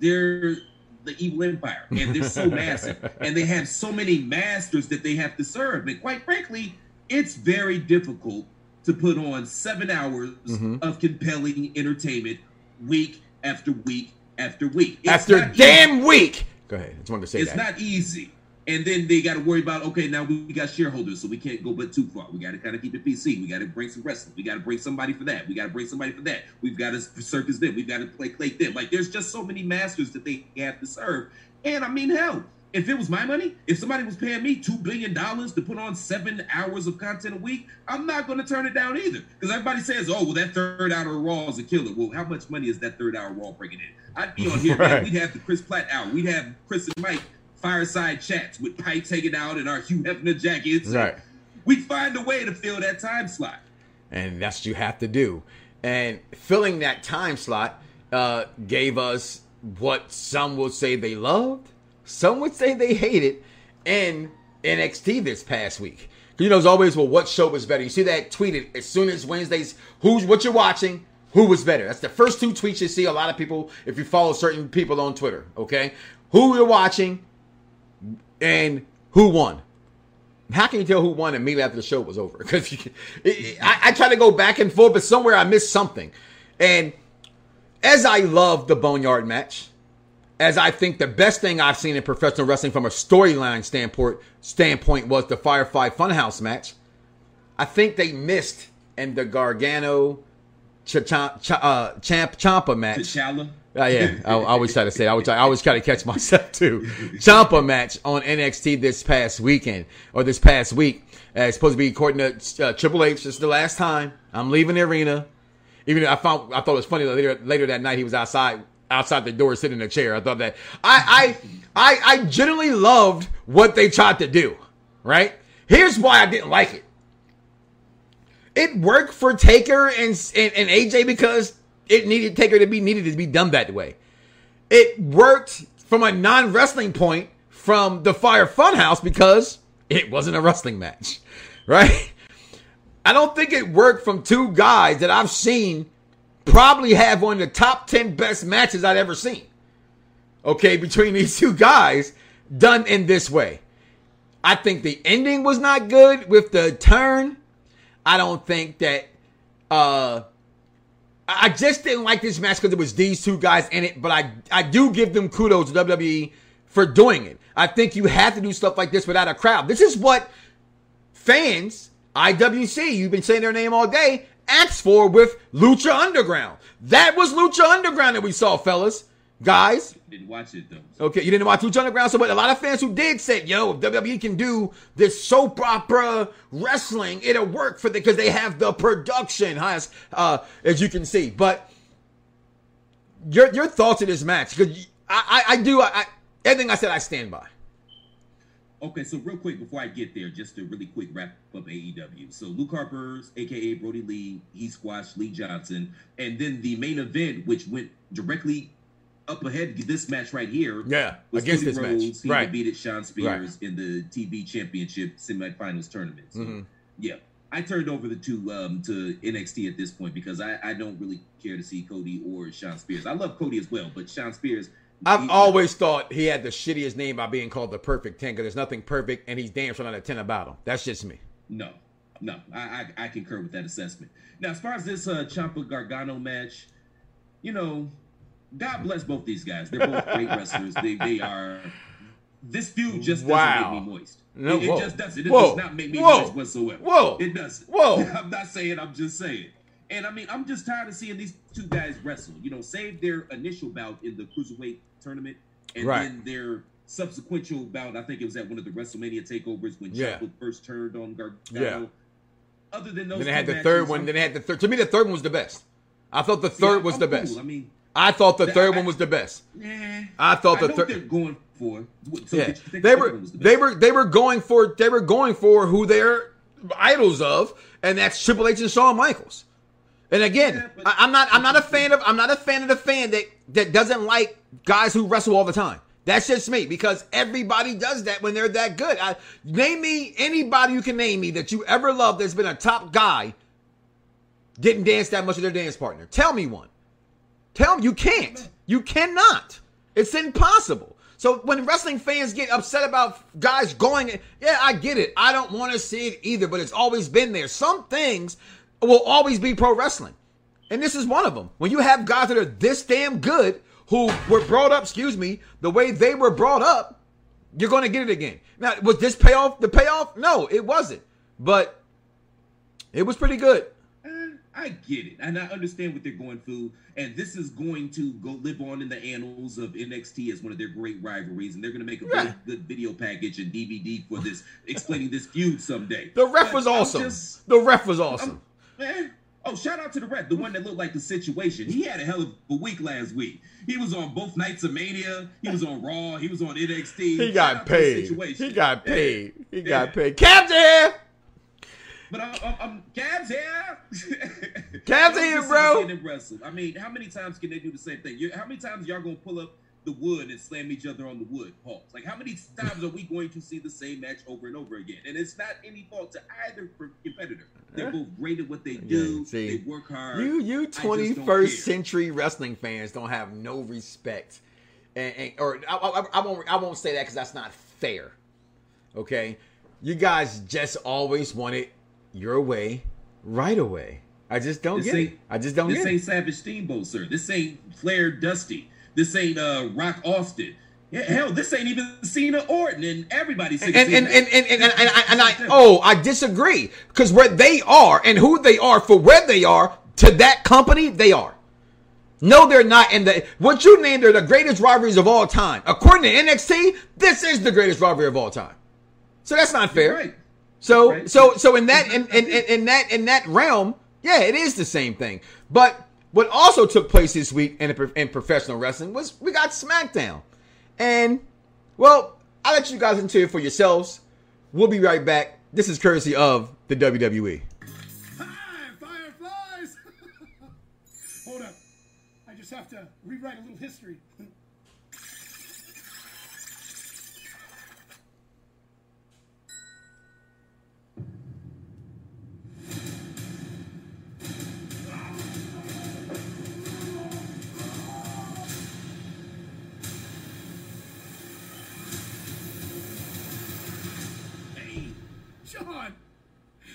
they're the evil empire and they're so massive and they have so many masters that they have to serve. And quite frankly, it's very difficult to put on seven hours mm-hmm. of compelling entertainment week after week after week. It's after damn easy. week. Go ahead. I just wanted to say it's that. not easy. And then they got to worry about okay, now we got shareholders, so we can't go but too far. We got to kind of keep it PC. We got to bring some wrestling. We got to bring somebody for that. We got to bring somebody for that. We've got to circus them. We've got to play play them. Like there's just so many masters that they have to serve. And I mean, hell, if it was my money, if somebody was paying me two billion dollars to put on seven hours of content a week, I'm not going to turn it down either. Because everybody says, "Oh, well, that third hour of Raw is a killer." Well, how much money is that third hour Raw bringing in? I'd be on here. right. man, we'd have the Chris Platt hour. We'd have Chris and Mike fireside chats with pipes hanging out and our Hugh Hefner jackets. Right. We'd find a way to fill that time slot. And that's what you have to do. And filling that time slot uh, gave us what some will say they loved some would say they hated, in NXT this past week. You know, as always, well, what show was better? You see that tweeted as soon as Wednesdays, who's what you're watching, who was better? That's the first two tweets you see a lot of people if you follow certain people on Twitter, okay? Who you're watching and who won. How can you tell who won immediately after the show was over? Because I, I try to go back and forth, but somewhere I missed something. And as I love the Boneyard match, as I think the best thing I've seen in professional wrestling from a storyline standpoint standpoint was the Firefly Funhouse match. I think they missed in the Gargano uh, Champ Ciampa match. T'Challa. Uh, yeah, I, I, always try to say. I always, I always try to catch myself too. Champa match on NXT this past weekend or this past week. Uh, it's supposed to be according to uh, Triple H. This is the last time I'm leaving the arena. Even I found I thought it was funny later later that night he was outside outside the door sitting in a chair. I thought that I I I, I generally loved what they tried to do. Right? Here's why I didn't like it. It worked for Taker and, and, and AJ because it needed Taker to be needed to be done that way. It worked from a non wrestling point from the Fire Funhouse because it wasn't a wrestling match, right? I don't think it worked from two guys that I've seen probably have one of the top 10 best matches I've ever seen. Okay, between these two guys done in this way. I think the ending was not good with the turn. I don't think that uh I just didn't like this match because it was these two guys in it, but I I do give them kudos to WWE for doing it. I think you have to do stuff like this without a crowd. This is what fans, IWC, you've been saying their name all day, asked for with Lucha Underground. That was Lucha Underground that we saw, fellas. Guys. Didn't watch it though. Okay, you didn't watch Lucha Underground, so but a lot of fans who did said, yo, WWE can do this soap opera wrestling, it'll work for the because they have the production, as uh, as you can see. But your your thoughts of this match, because I, I, I do I, everything I said I stand by. Okay, so real quick before I get there, just to really quick wrap up AEW. So Luke Harper's, aka Brodie Lee, he squashed Lee Johnson, and then the main event, which went directly up ahead, this match right here, yeah, against this Rhodes. match, he right? Defeated Shawn Spears right. in the TV Championship semifinals tournament. So, mm-hmm. yeah, I turned over the two um, to NXT at this point because I, I don't really care to see Cody or Shawn Spears. I love Cody as well, but Shawn Spears I've always thought he had the shittiest name by being called the perfect 10 because there's nothing perfect and he's damn sure not a 10 about him. That's just me. No, no, I, I, I concur with that assessment. Now, as far as this uh, Ciampa Gargano match, you know, God bless both these guys. They're both great wrestlers. They they are. This feud just doesn't make me moist. No, it, it just doesn't. It Whoa. does not make me Whoa. moist whatsoever. Whoa. It doesn't. Whoa. I'm not saying. I'm just saying. And I mean, I'm just tired of seeing these two guys wrestle. You know, save their initial bout in the cruiserweight tournament, and Right. then their subsequent bout. I think it was at one of the WrestleMania takeovers when Yeah. Ciampa first turned on Gargano. Yeah. Other than those, Then they had the third one. Then they had the third. To me, the third one was the best. I thought the third yeah, was I'm the cool. best. I mean, I thought the third I- one was the best. nah. I thought the third. going for. So yeah, think they were the they were they were going for they were going for who they're idols of, and that's Triple H and Shawn Michaels. And again, Yeah, but- I, I'm not I'm not a fan of I'm not a fan of the fan that that doesn't like guys who wrestle all the time. That's just me because everybody does that when they're that good. I, name me anybody you can name me that you ever loved that's been a top guy didn't dance that much with their dance partner. Tell me one. Tell me you can't. You cannot. It's impossible. So when wrestling fans get upset about guys going, yeah, I get it. I don't want to see it either, but it's always been there. Some things will always be pro wrestling. And this is one of them. When you have guys that are this damn good who were brought up, excuse me, the way they were brought up, you're going to get it again. Now, was this payoff the payoff? No, it wasn't. But it was pretty good. I get it, and I understand what they're going through. And this is going to go live on in the annals of NXT as one of their great rivalries. And they're going to make a Yeah. good video package and DVD for this, explaining this feud someday. The ref But was awesome. just- the ref was awesome. Eh, Oh, shout out to the ref, the one that looked like the situation. He had a hell of a week last week. He was on both nights of Mania. He was on Raw. He was on NXT. He got out to the paid. He got paid. He Yeah. got paid. Captain. But I'm, I'm, I'm Cavs here. Cavs here, bro. wrestle. I mean, how many times can they do the same thing? You, how many times y'all gonna pull up the wood and slam each other on the wood? Pause. Like, how many times are we going to see the same match over and over again? And it's not any fault to either competitor. They're both great at what they do. Yeah, see, they work hard. You you I just don't 21st century wrestling fans don't have no respect, and, and or I, I, I won't I won't say that because that's not fair. Okay, you guys just always want it your way, right away. I just don't This get it. I just don't This ain't. Savage Steamboat, sir. This ain't Flair Dusty. This ain't uh Rock Austin. Yeah, hell, this ain't even Cena Orton, and everybody's And and and and, and, and, and, I, and I oh I disagree because where they are and who they are for where they are to that company they are. No, they're not. And the what you named are the greatest rivalries of all time. According to NXT, this is the greatest rivalry of all time. So that's not fair. Right. So Right. so so in that in, in, in, in that in that realm, yeah, it is the same thing. But what also took place this week in, in professional wrestling was we got SmackDown, and well, I'll let you guys into it for yourselves. We'll be right back. This is courtesy of the. WWE. Hi, fireflies! Hold up. I just have to rewrite a little history.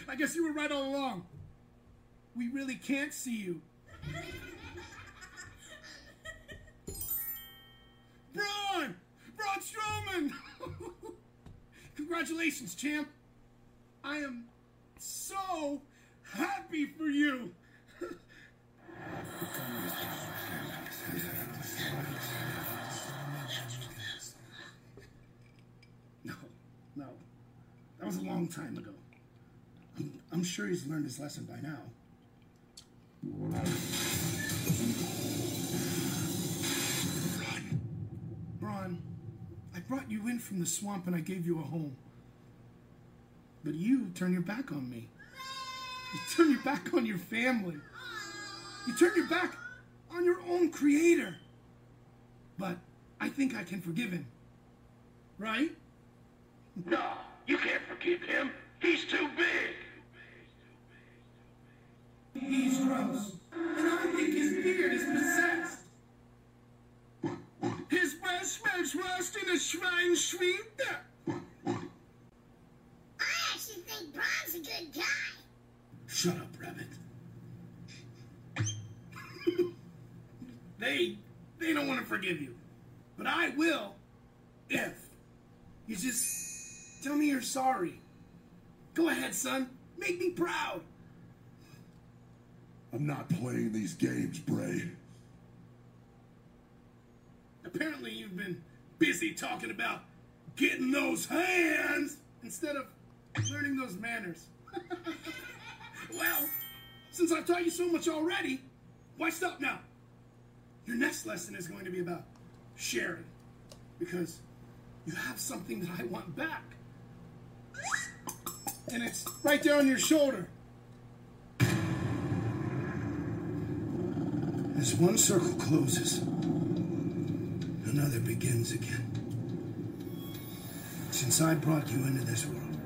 I guess you were right all along. We really can't see you. Braun! Braun Strowman! Congratulations, champ. I am so happy for you. no, no. That was a long time ago. I'm, sure he's learned his lesson by now. Braun, I brought you in from the swamp and I gave you a home. But you turn your back on me. You turn your back on your family. You turn your back on your own creator. But I think I can forgive him. Right? No, you can't forgive him. He's too big. He's gross. And I think his beard is possessed. His breath smells worse than a Schweinschwein. I actually think Braun's a good guy. Shut up, Rabbit. they they don't want to forgive you. But I will if you just tell me you're sorry. Go ahead, son. Make me proud. I'm not playing these games, Bray. Apparently, you've been busy talking about getting those hands instead of learning those manners. well, since I've taught you so much already, why stop now? Your next lesson is going to be about sharing because you have something that I want back. And it's right there on your shoulder. As one circle closes, another begins again. Since I brought you into this world,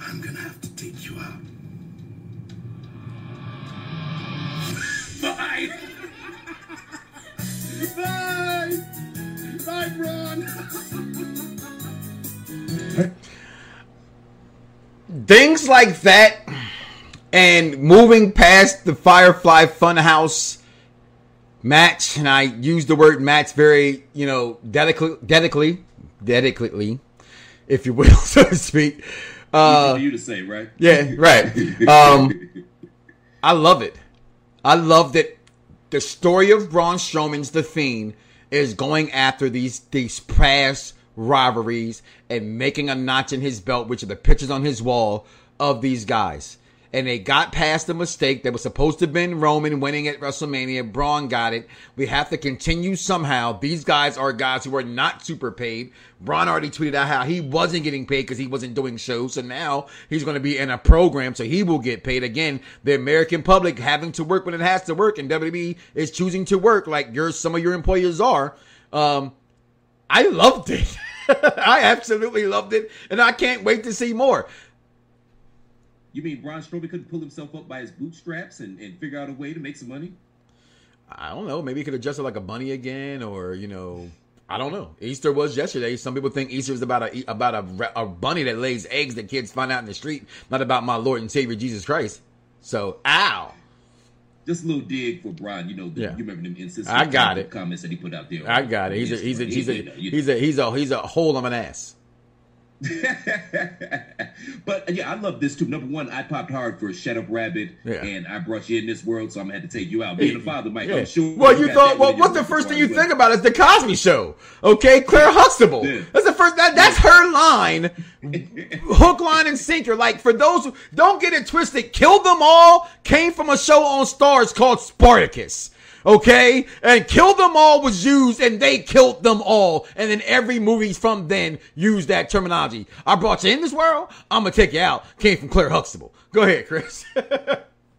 I'm gonna have to take you out. Bye! Bye! Bye, Braun! things like that and moving past the Firefly Funhouse match, and I use the word match very, you know, delicately, delicately, if you will, so to speak. Uh, you to say, right? yeah, right. Um, I love it. I love that the story of Braun Strowman's The Fiend is going after these these past rivalries and making a notch in his belt, which are the pictures on his wall of these guys. And they got past the mistake that was supposed to have been Roman winning at WrestleMania. Braun got it. We have to continue somehow. These guys are guys who are not super paid. Braun already tweeted out how he wasn't getting paid because he wasn't doing shows. So now he's going to be in a program, so he will get paid. Again, the American public having to work when it has to work, and WWE is choosing to work like your some of your employers are. Um, I loved it. I absolutely loved it, and I can't wait to see more. You mean Braun Strowman couldn't pull himself up by his bootstraps and, and figure out a way to make some money? I don't know. Maybe he could adjust it like a bunny again, or you know, I don't know. Easter was yesterday. Some people think Easter is about a about a, a bunny that lays eggs that kids find out in the street, not about my Lord and Savior Jesus Christ. So, ow. Just a little dig for Braun. You know, the, Yeah. you remember them insistent I got it. comments that he put out there. I got it. He's a he's a he's a he's a he's a he's a hole of an ass. but yeah, I love this too. Number one, I popped hard for Shut Up Rabbit, Yeah. and I brought you in this world, so I'm gonna have to take you out. Being a father, Mike, Yeah. I'm sure. Well, you got thought. Well, what's the first thing you think about? Is the Cosby Show? Okay, Claire Huxtable. Yeah. That's the first. That, that's her line. Hook, line, and sinker. Like for those who don't get it twisted, "Kill Them All" came from a show on Starz called Spartacus. Okay, and "Kill Them All" was used, and they killed them all. And then every movie from then used that terminology. I brought you in this world. I'm gonna take you out. Came from Claire Huxtable. Go ahead, Chris.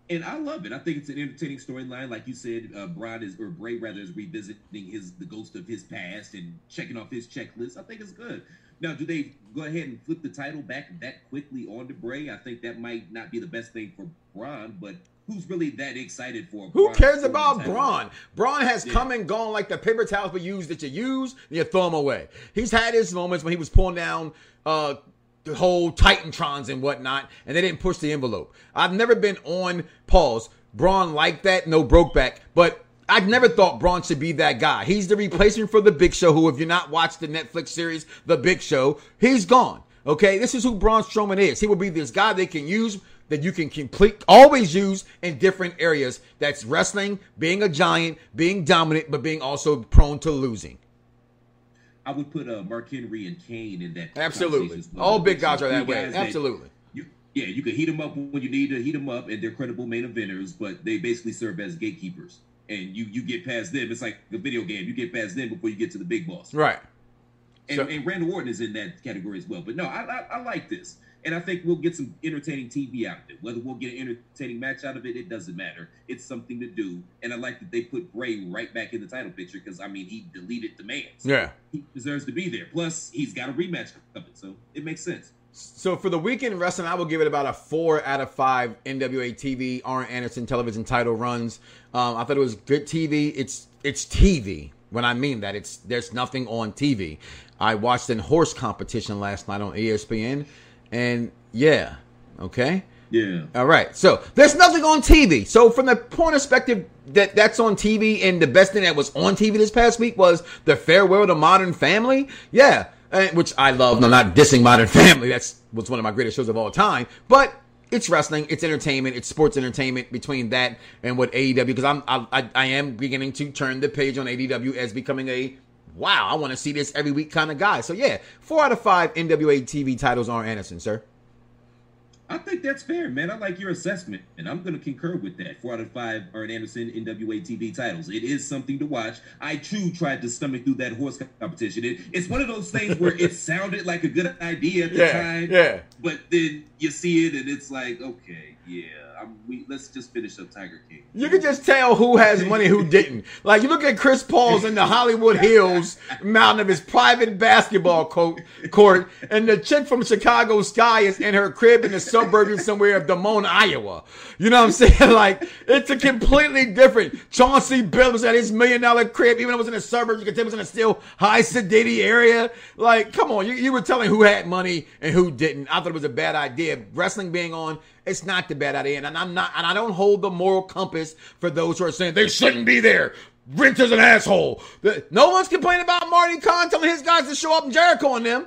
and I love it. I think it's an entertaining storyline. Like you said, uh, Brian is or Bray rather is revisiting his the ghost of his past and checking off his checklist. I think it's good. Now, do they go ahead and flip the title back that quickly onto Bray? I think that might not be the best thing for Braun, but who's really that excited for? Who Braun cares about? Braun? Braun has Yeah. come and gone like the paper towels we use that you use and you throw them away. He's had his moments when he was pulling down uh, the whole Titantrons and whatnot, and they didn't push the envelope. I've never been on pause. Braun like that, no broke back, but I've never thought Braun should be that guy. He's the replacement for the Big Show, who, if you're not watched the Netflix series, The Big Show, he's gone. Okay, this is who Braun Strowman is. He will be this guy they can use that you can complete, always use in different areas. That's wrestling, being a giant, being dominant, but being also prone to losing. I would put uh, Mark Henry and Kane in that. Absolutely. well. All big guys are that way. Absolutely. You, yeah, you can heat them up when you need to heat them up, and they're credible main eventers, but they basically serve as gatekeepers. And you you get past them. It's like a video game. You get past them before you get to the big boss. Right. And, So- and Randall Orton is in that category as well. But no, I, I I like this, and I think we'll get some entertaining TV out of it. Whether we'll get an entertaining match out of it, it doesn't matter. It's something to do, and I like that they put Bray right back in the title picture because I mean he deleted the man. So Yeah. he deserves to be there. Plus, he's got a rematch coming, so it makes sense. So for the weekend wrestling, I will give it about a four out of five NWA TV Arn Anderson television title runs. Um, I thought it was good TV. It's it's TV. When I mean that, it's there's nothing on TV. I watched an horse competition last night on ESPN, and yeah, okay. Yeah. All right. So there's nothing on TV. So from the point of perspective that that's on TV, and the best thing that was on TV this past week was the farewell to Modern Family. Yeah, and, which I love. No, not dissing Modern Family. That's was one of my greatest shows of all time. But it's wrestling, it's entertainment, it's sports entertainment. Between that and what AEW, because I'm I, I, I am beginning to turn the page on AEW as becoming a wow, I want to see this every week kind of guy. So yeah, four out of five NWA TV titles Arn Anderson, sir. I think that's fair, man. I like your assessment, and I'm going to concur with that. Four out of five Arn Anderson NWA TV titles. It is something to watch. I too tried to stomach through that horse competition. It, it's one of those things where it sounded like a good idea at the Yeah, time, yeah. but then you see it, and it's like, okay, yeah, I'm, we, let's just finish up Tiger King. You can just tell who has money, who didn't. Like you look at Chris Paul's in the Hollywood Hills mountain of his private basketball court, court, and the chick from Chicago Sky is in her crib in the suburbs somewhere of Des Moines, Iowa. You know what I'm saying? Like it's a completely different. Chauncey Billups at his million dollar crib, even though it was in the suburbs, you could tell it was in a still high sedity area. Like, come on, you, you were telling who had money and who didn't. I thought it was a bad idea. Wrestling being on, it's not the bad idea, and I'm not, and I don't hold the moral compass for those who are saying they shouldn't be there. Is an asshole. No one's complaining about Marty Khan telling his guys to show up in Jericho on them.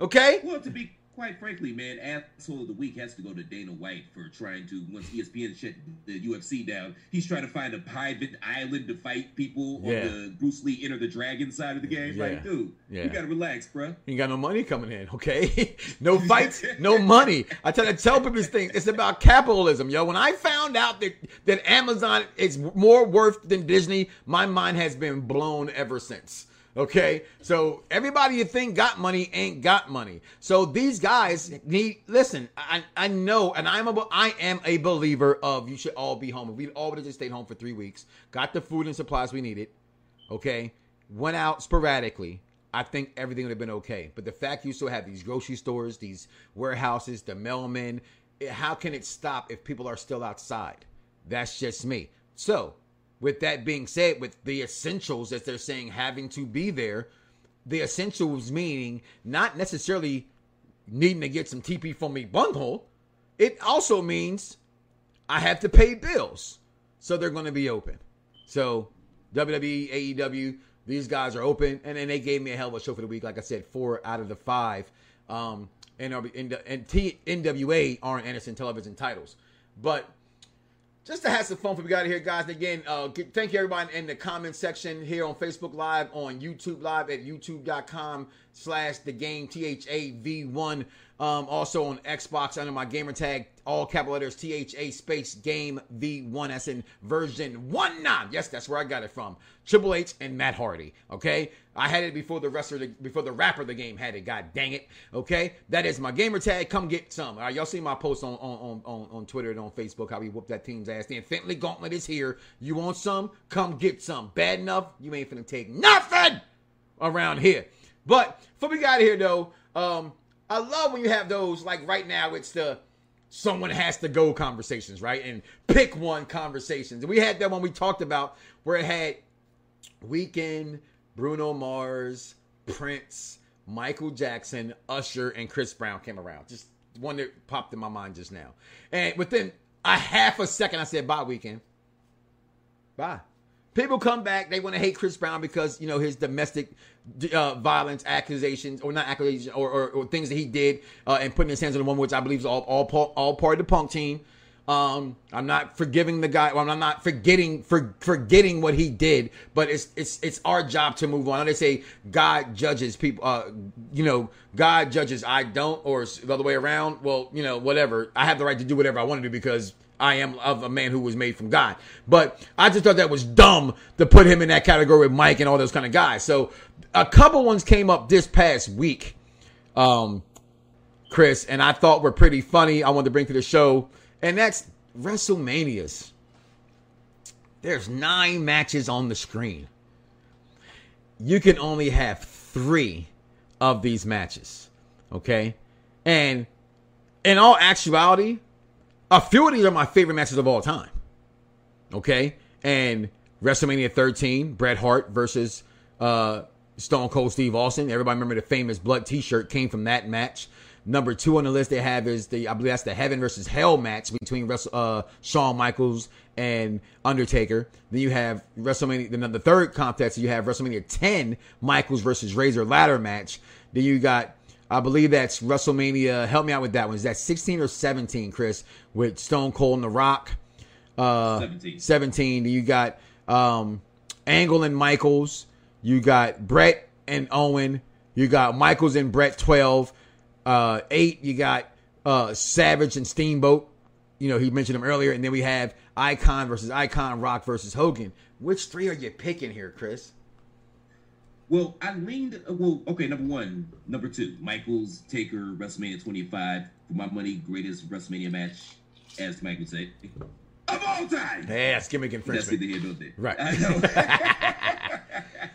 Okay? Well, to be quite frankly, man, asshole of the week has to go to Dana White for trying to once ESPN shut the UFC down. He's trying to find a private island to fight people Yeah. on the Bruce Lee Enter the Dragon side of the game. Yeah. Like, dude, Yeah. you gotta relax, bruh. You ain't got no money coming in, okay? no fights, no money. I tell I tell people this thing. It's about capitalism, yo. When I found out that that Amazon is more worth than Disney, my mind has been blown ever since. Okay, so everybody you think got money ain't got money. So these guys need listen. I I know, and I'm a I am a believer of you should all be home. If we all would have just stayed home for three weeks, got the food and supplies we needed, okay, went out sporadically, I think everything would have been okay. But the fact you still have these grocery stores, these warehouses, the mailmen, how can it stop if people are still outside? That's just me. So, with that being said, with the essentials, as they're saying, having to be there, the essentials meaning not necessarily needing to get some TP from me bunghole. It also means I have to pay bills. So they're going to be open. So WWE, AEW, these guys are open. And then they gave me a hell of a show for the week. Like I said, four out of the five. Um, and, and, and T, NWA Arn Anderson television titles. But just to have some fun for we got here, guys. And again, uh, get, thank you everybody in the comment section here on Facebook Live, on YouTube Live at youtube.com slash the game THAV1. Um, also on Xbox under my gamer tag, all capital letters THA space game V1. That's in version 1 9. Yes, that's where I got it from. Triple H and Matt Hardy. Okay. I had it before the wrestler, before the rapper the game had it. God dang it. Okay. That is my gamer tag. Come get some. All right. Y'all see my post on, on, on, on Twitter and on Facebook how we whooped that team's ass. The Infinitely Gauntlet is here. You want some? Come get some. Bad enough? You ain't finna take nothing around here. But before we got here though, um, I love when you have those like right now. It's the someone has to go conversations, right? And pick one conversations. We had that one we talked about where it had Weeknd, Bruno Mars, Prince, Michael Jackson, Usher, and Chris Brown came around. Just one that popped in my mind just now. And within a half a second, I said, "Bye, Weeknd." Bye. People come back. They want to hate Chris Brown because you know his domestic uh, violence accusations, or not accusations, or, or, or things that he did, uh, and putting his hands on the woman, which I believe is all all, all part of the punk team. Um, I'm not forgiving the guy. Well, I'm not forgetting for forgetting what he did, but it's it's it's our job to move on. They say God judges people. Uh, you know, God judges. I don't, or the other way around. Well, you know, whatever. I have the right to do whatever I want to do because I am of a man who was made from God. But I just thought that was dumb to put him in that category with Mike and all those kind of guys. So a couple ones came up this past week, um, Chris, and I thought were pretty funny. I wanted to bring to the show, and that's WrestleManias. There's nine matches on the screen. You can only have three of these matches. Okay? And in all actuality, a few of these are my favorite matches of all time. Okay? And WrestleMania 13, Bret Hart versus uh, Stone Cold Steve Austin. Everybody remember the famous blood t shirt came from that match. Number two on the list they have is the I believe that's the Heaven versus Hell match between uh, Shawn Michaels and Undertaker. Then you have WrestleMania. Then the third contest you have WrestleMania 10 Michaels versus Razor ladder match. Then you got I believe that's WrestleMania. Help me out with that one. Is that 16 or 17, Chris? With Stone Cold and The Rock. Uh, 17. 17. You got um, Angle and Michaels. You got Bret and Owen. You got Michaels and Bret 12. Uh, 8. You got uh, Savage and Steamboat. You know, he mentioned them earlier. And then we have Icon versus Icon, Rock versus Hogan. Which three are you picking here, Chris? Well, I leaned. Well, okay, number one, number two, Michaels Taker WrestleMania 25 for my money, greatest WrestleMania match, as Mike would say, of all time. Yeah, it's gimmick That's infringement. here nor there. Right. I know.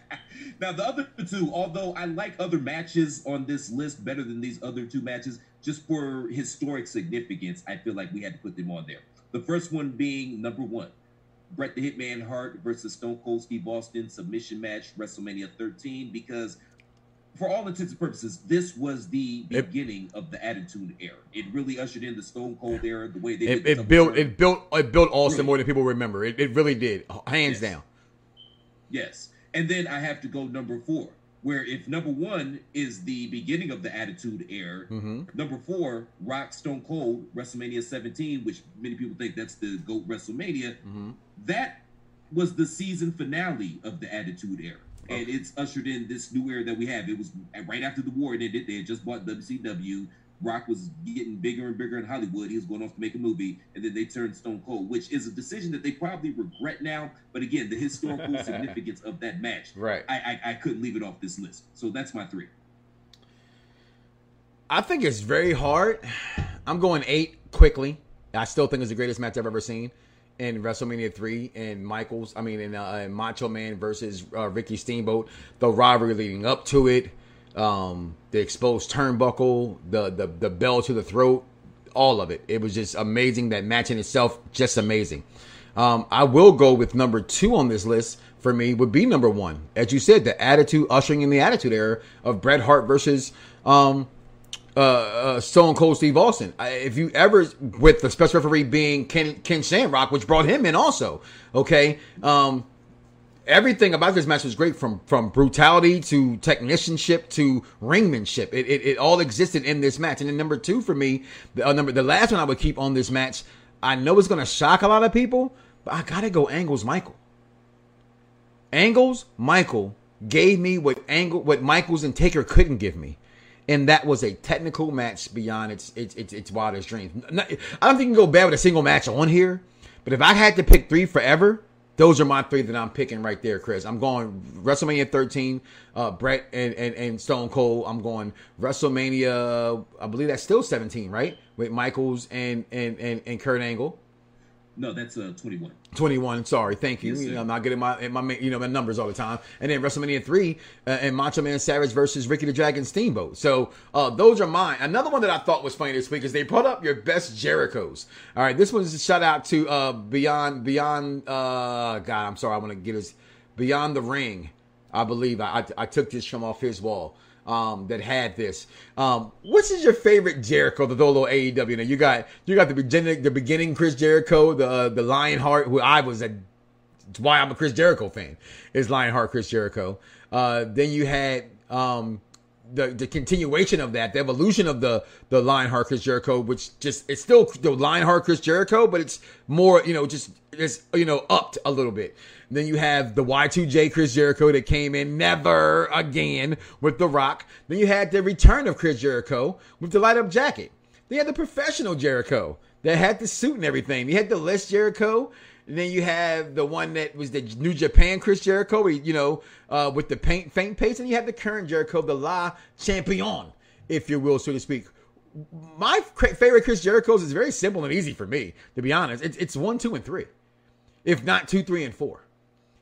now the other two, although I like other matches on this list better than these other two matches, just for historic significance, I feel like we had to put them on there. The first one being number one, Bret the Hitman Hart versus Stone Cold Steve Austin submission match, WrestleMania 13, because for all intents and purposes, this was the It- beginning of the Attitude Era. It really ushered in the Stone Cold era, the way they It, did it built it built it built Austin Really? more than people remember. It, it really did, hands Yes. down. Yes. And then I have to go number four, where if number one is the beginning of the Attitude Era, Mm-hmm. number four, Rock Stone Cold, WrestleMania 17, which many people think that's the GOAT WrestleMania, Mm-hmm. that was the season finale of the Attitude Era. And it's ushered in this new era that we have. It was right after the war, and they. They had just bought WCW. Rock was getting bigger and bigger in Hollywood. He was going off to make a movie, and then they turned Stone Cold, which is a decision that they probably regret now. But again, the historical significance of that match, Right. I, I I couldn't leave it off this list. So that's my three. I think it's very hard. I'm going eight quickly. I still think it's the greatest match I've ever seen in WrestleMania three and Michaels. I mean, in, uh, in Macho Man versus uh, Ricky Steamboat. The rivalry leading up to it, um, the exposed turnbuckle, the the the bell to the throat, all of it. It was just amazing. That match in itself, just amazing. Um, I will go with number two on this list for me would be number one. As you said, the attitude ushering in the attitude era of Bret Hart versus um, uh, uh, Stone Cold Steve Austin. I, if you ever, with the special referee being Ken Ken Shamrock, which brought him in also. Okay, um, everything about this match was great from from brutality to technicianship to ringmanship. It, it, it all existed in this match. And then number two for me, the uh, number the last one I would keep on this match. I know it's going to shock a lot of people, but I gotta go Angles Michael. Angles Michael gave me what Angle what Michaels and Taker couldn't give me. And that was a technical match beyond its its its, its wildest dreams. I don't think you can go bad with a single match on here, but if I had to pick three forever, those are my three that I'm picking right there, Chris. I'm going WrestleMania 13, uh, Bret and, and, and Stone Cold. I'm going WrestleMania, I believe that's still 17, right? With Michaels and and and, and Kurt Angle. No, that's uh 21. 21. Sorry, thank you. Yes, You know. I'm not getting my my you know my numbers all the time. And then WrestleMania three uh, and Macho Man Savage versus Ricky the Dragon Steamboat. So uh, those are mine. Another one that I thought was funny this week is they brought up your best Jerichos. All right, this one's a shout out to uh, Beyond Beyond. Uh, God, I'm sorry, I want to get his Beyond the Ring. I believe I, I I took this from off his wall. Um, that had this. Um, which is your favorite Jericho? The little AEW. Now you got you got the beginning, the beginning Chris Jericho, the uh, the Lionheart, who I was a it's why I'm a Chris Jericho fan. Is Lionheart Chris Jericho? Uh, then you had um, the the continuation of that, the evolution of the the Lionheart Chris Jericho, which just it's still the Lionheart Chris Jericho, but it's more you know just it's you know upped a little bit. Then you have the Y2J Chris Jericho that came in never again with The Rock. Then you had the return of Chris Jericho with the light up jacket. They had the professional Jericho that had the suit and everything. You had the less Jericho. And then you have the one that was the New Japan Chris Jericho, you know, uh, with the paint faint pace. And you have the current Jericho, the Le Champion, if you will, so to speak. My favorite Chris Jericho's is very simple and easy for me, to be honest. It's, it's one, two, and three, if not two, three, and four.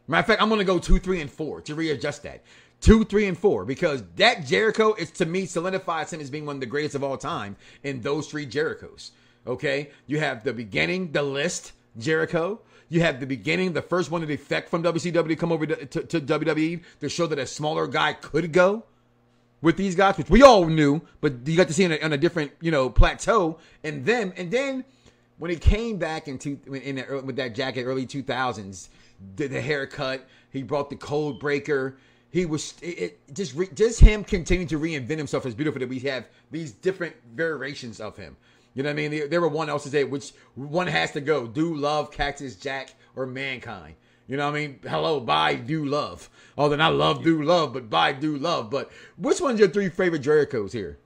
Matter of fact, I'm going to go two, three, and four to readjust that. Two, three, and four because that Jericho is to me solidifies him as being one of the greatest of all time in those three Jerichos. Okay, you have the beginning, the list Jericho. You have the beginning, the first one to defect from WCW to come over to, to, to WWE to show that a smaller guy could go with these guys, which we all knew, but you got to see on a, on a different, you know, plateau and then, And then when he came back in the, with that jacket early 2000s, did the haircut, he brought the code breaker. He was it, it just re, just him continuing to reinvent himself is beautiful that we have these different variations of him. You know what I mean? There, there were one else to say which one has to go. Do love Cactus Jack or Mankind? You know what I mean? Hello, bye, do love. Oh, then I love, do love, but bye, do love. But which one's your three favorite Jerichos here?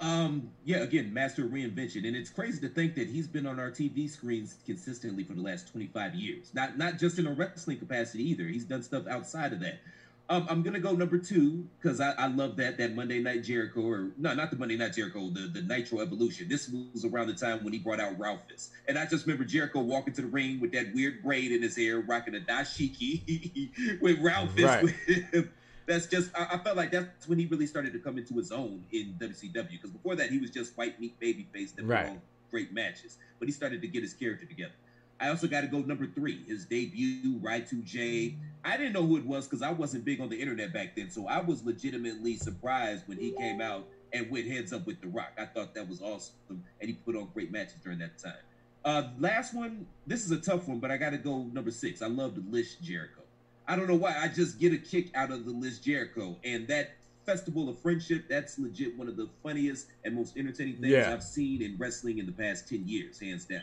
Um, yeah, again, master of reinvention, and it's crazy to think that he's been on our TV screens consistently for the last 25 years. Not not just in a wrestling capacity either. He's done stuff outside of that. Um, I'm gonna go number two because I, I love that that Monday Night Jericho or no, not the Monday Night Jericho, the the Nitro Evolution. This was around the time when he brought out Ralphus, and I just remember Jericho walking to the ring with that weird braid in his hair, rocking a dashiki with Ralphus. Right. With that's just I, I, felt like that's when he really started to come into his own in WCW because before that he was just white meat baby face that right. put on great matches, but he started to get his character together. I also got to go number three, his debut, Y2J. I didn't know who it was because I wasn't big on the internet back then, so I was legitimately surprised when he came out and went heads up with The Rock. I thought that was awesome, and he put on great matches during that time. Uh, last one, this is a tough one, but I got to go number six. I love the List Jericho. I don't know why. I just get a kick out of the List Jericho, and that Festival of Friendship, that's legit one of the funniest and most entertaining things Yeah. I've seen in wrestling in the past 10 years, hands down.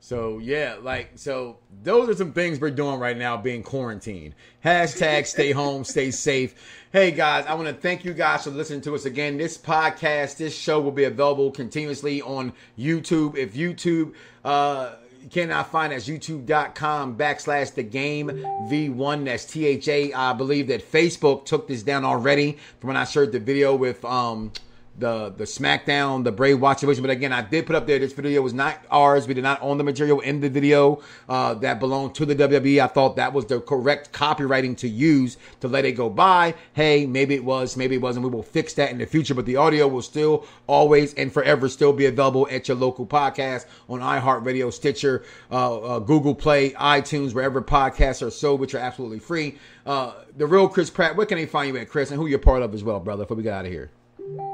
So yeah, like so those are some things we're doing right now being quarantined. Hashtag stay home, stay safe. Hey guys, I want to thank you guys for listening to us again. This podcast, this show will be available continuously on YouTube. If YouTube uh you cannot find us. Youtube.com backslash the game v1 that's t-h-a i believe that facebook took this down already from when i shared the video with um the the SmackDown, the Bray Wyatt situation. But again, I did put up there. This video was not ours. We did not own the material in the video uh, that belonged to the WWE. I thought that was the correct copywriting to use to let it go by. Hey, maybe it was, maybe it wasn't. We will fix that in the future. But the audio will still always and forever still be available at your local podcast on iHeartRadio, Stitcher, uh, uh, Google Play, iTunes, wherever podcasts are sold, which are absolutely free. Uh, the real Chris Platt. Where can they find you at, Chris? And who you're part of as well, brother? Before we get out of here.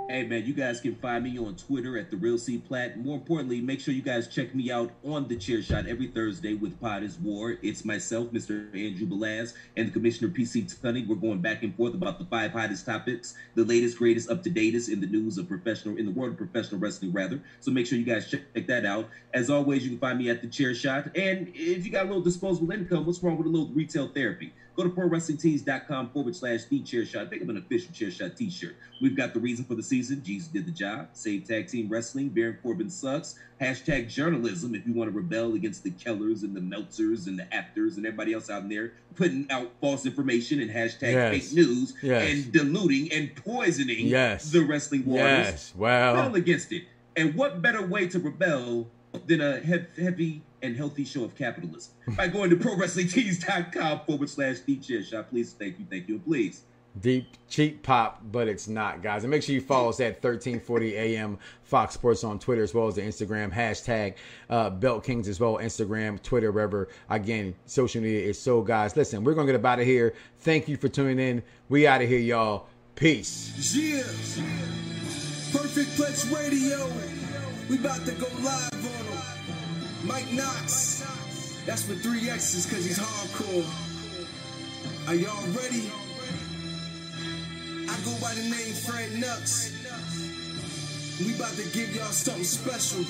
Hey man, you guys can find me on Twitter at the Real C Platt. More importantly, make sure you guys check me out on the Chair Shot every Thursday with Pod is War. It's myself, Mr. Andrew Belaz, and the Commissioner PC Tunney. We're going back and forth about the five hottest topics, the latest, greatest, up to datest in the news of professional in the world of professional wrestling, rather. So make sure you guys check that out. As always, you can find me at the Chair Shot. And if you got a little disposable income, what's wrong with a little retail therapy? Go to prowrestlingtees.com forward slash the chair shot. Pick up an official chair shot t shirt. We've got the reason for the season. Jesus did the job. Save tag team wrestling. Baron Corbin sucks. Hashtag journalism if you want to rebel against the Kellers and the Meltzers and the Afters and everybody else out there putting out false information and hashtag Yes. fake news Yes. and diluting and poisoning Yes. the wrestling waters. Yes. Well. Rebel against it. And what better way to rebel than a heavy and healthy show of capitalism by going to prowrestlingtees.com forward slash the chair shot. Please, thank you, thank you, and please. Deep cheap pop, but it's not, guys. And make sure you follow us at 1340 AM Fox Sports on Twitter as well as the Instagram hashtag uh, Belt Kings as well, Instagram, Twitter, wherever. Again, social media is so, guys. Listen, we're gonna get up out of here. Thank you for tuning in. We out of here, y'all. Peace. Yeah. Perfect Plex Radio. We about to go live on him. Mike Knoxxx. That's with three X's because he's hardcore. Are y'all ready? I go by the name Fred Nux. We about to give y'all something special.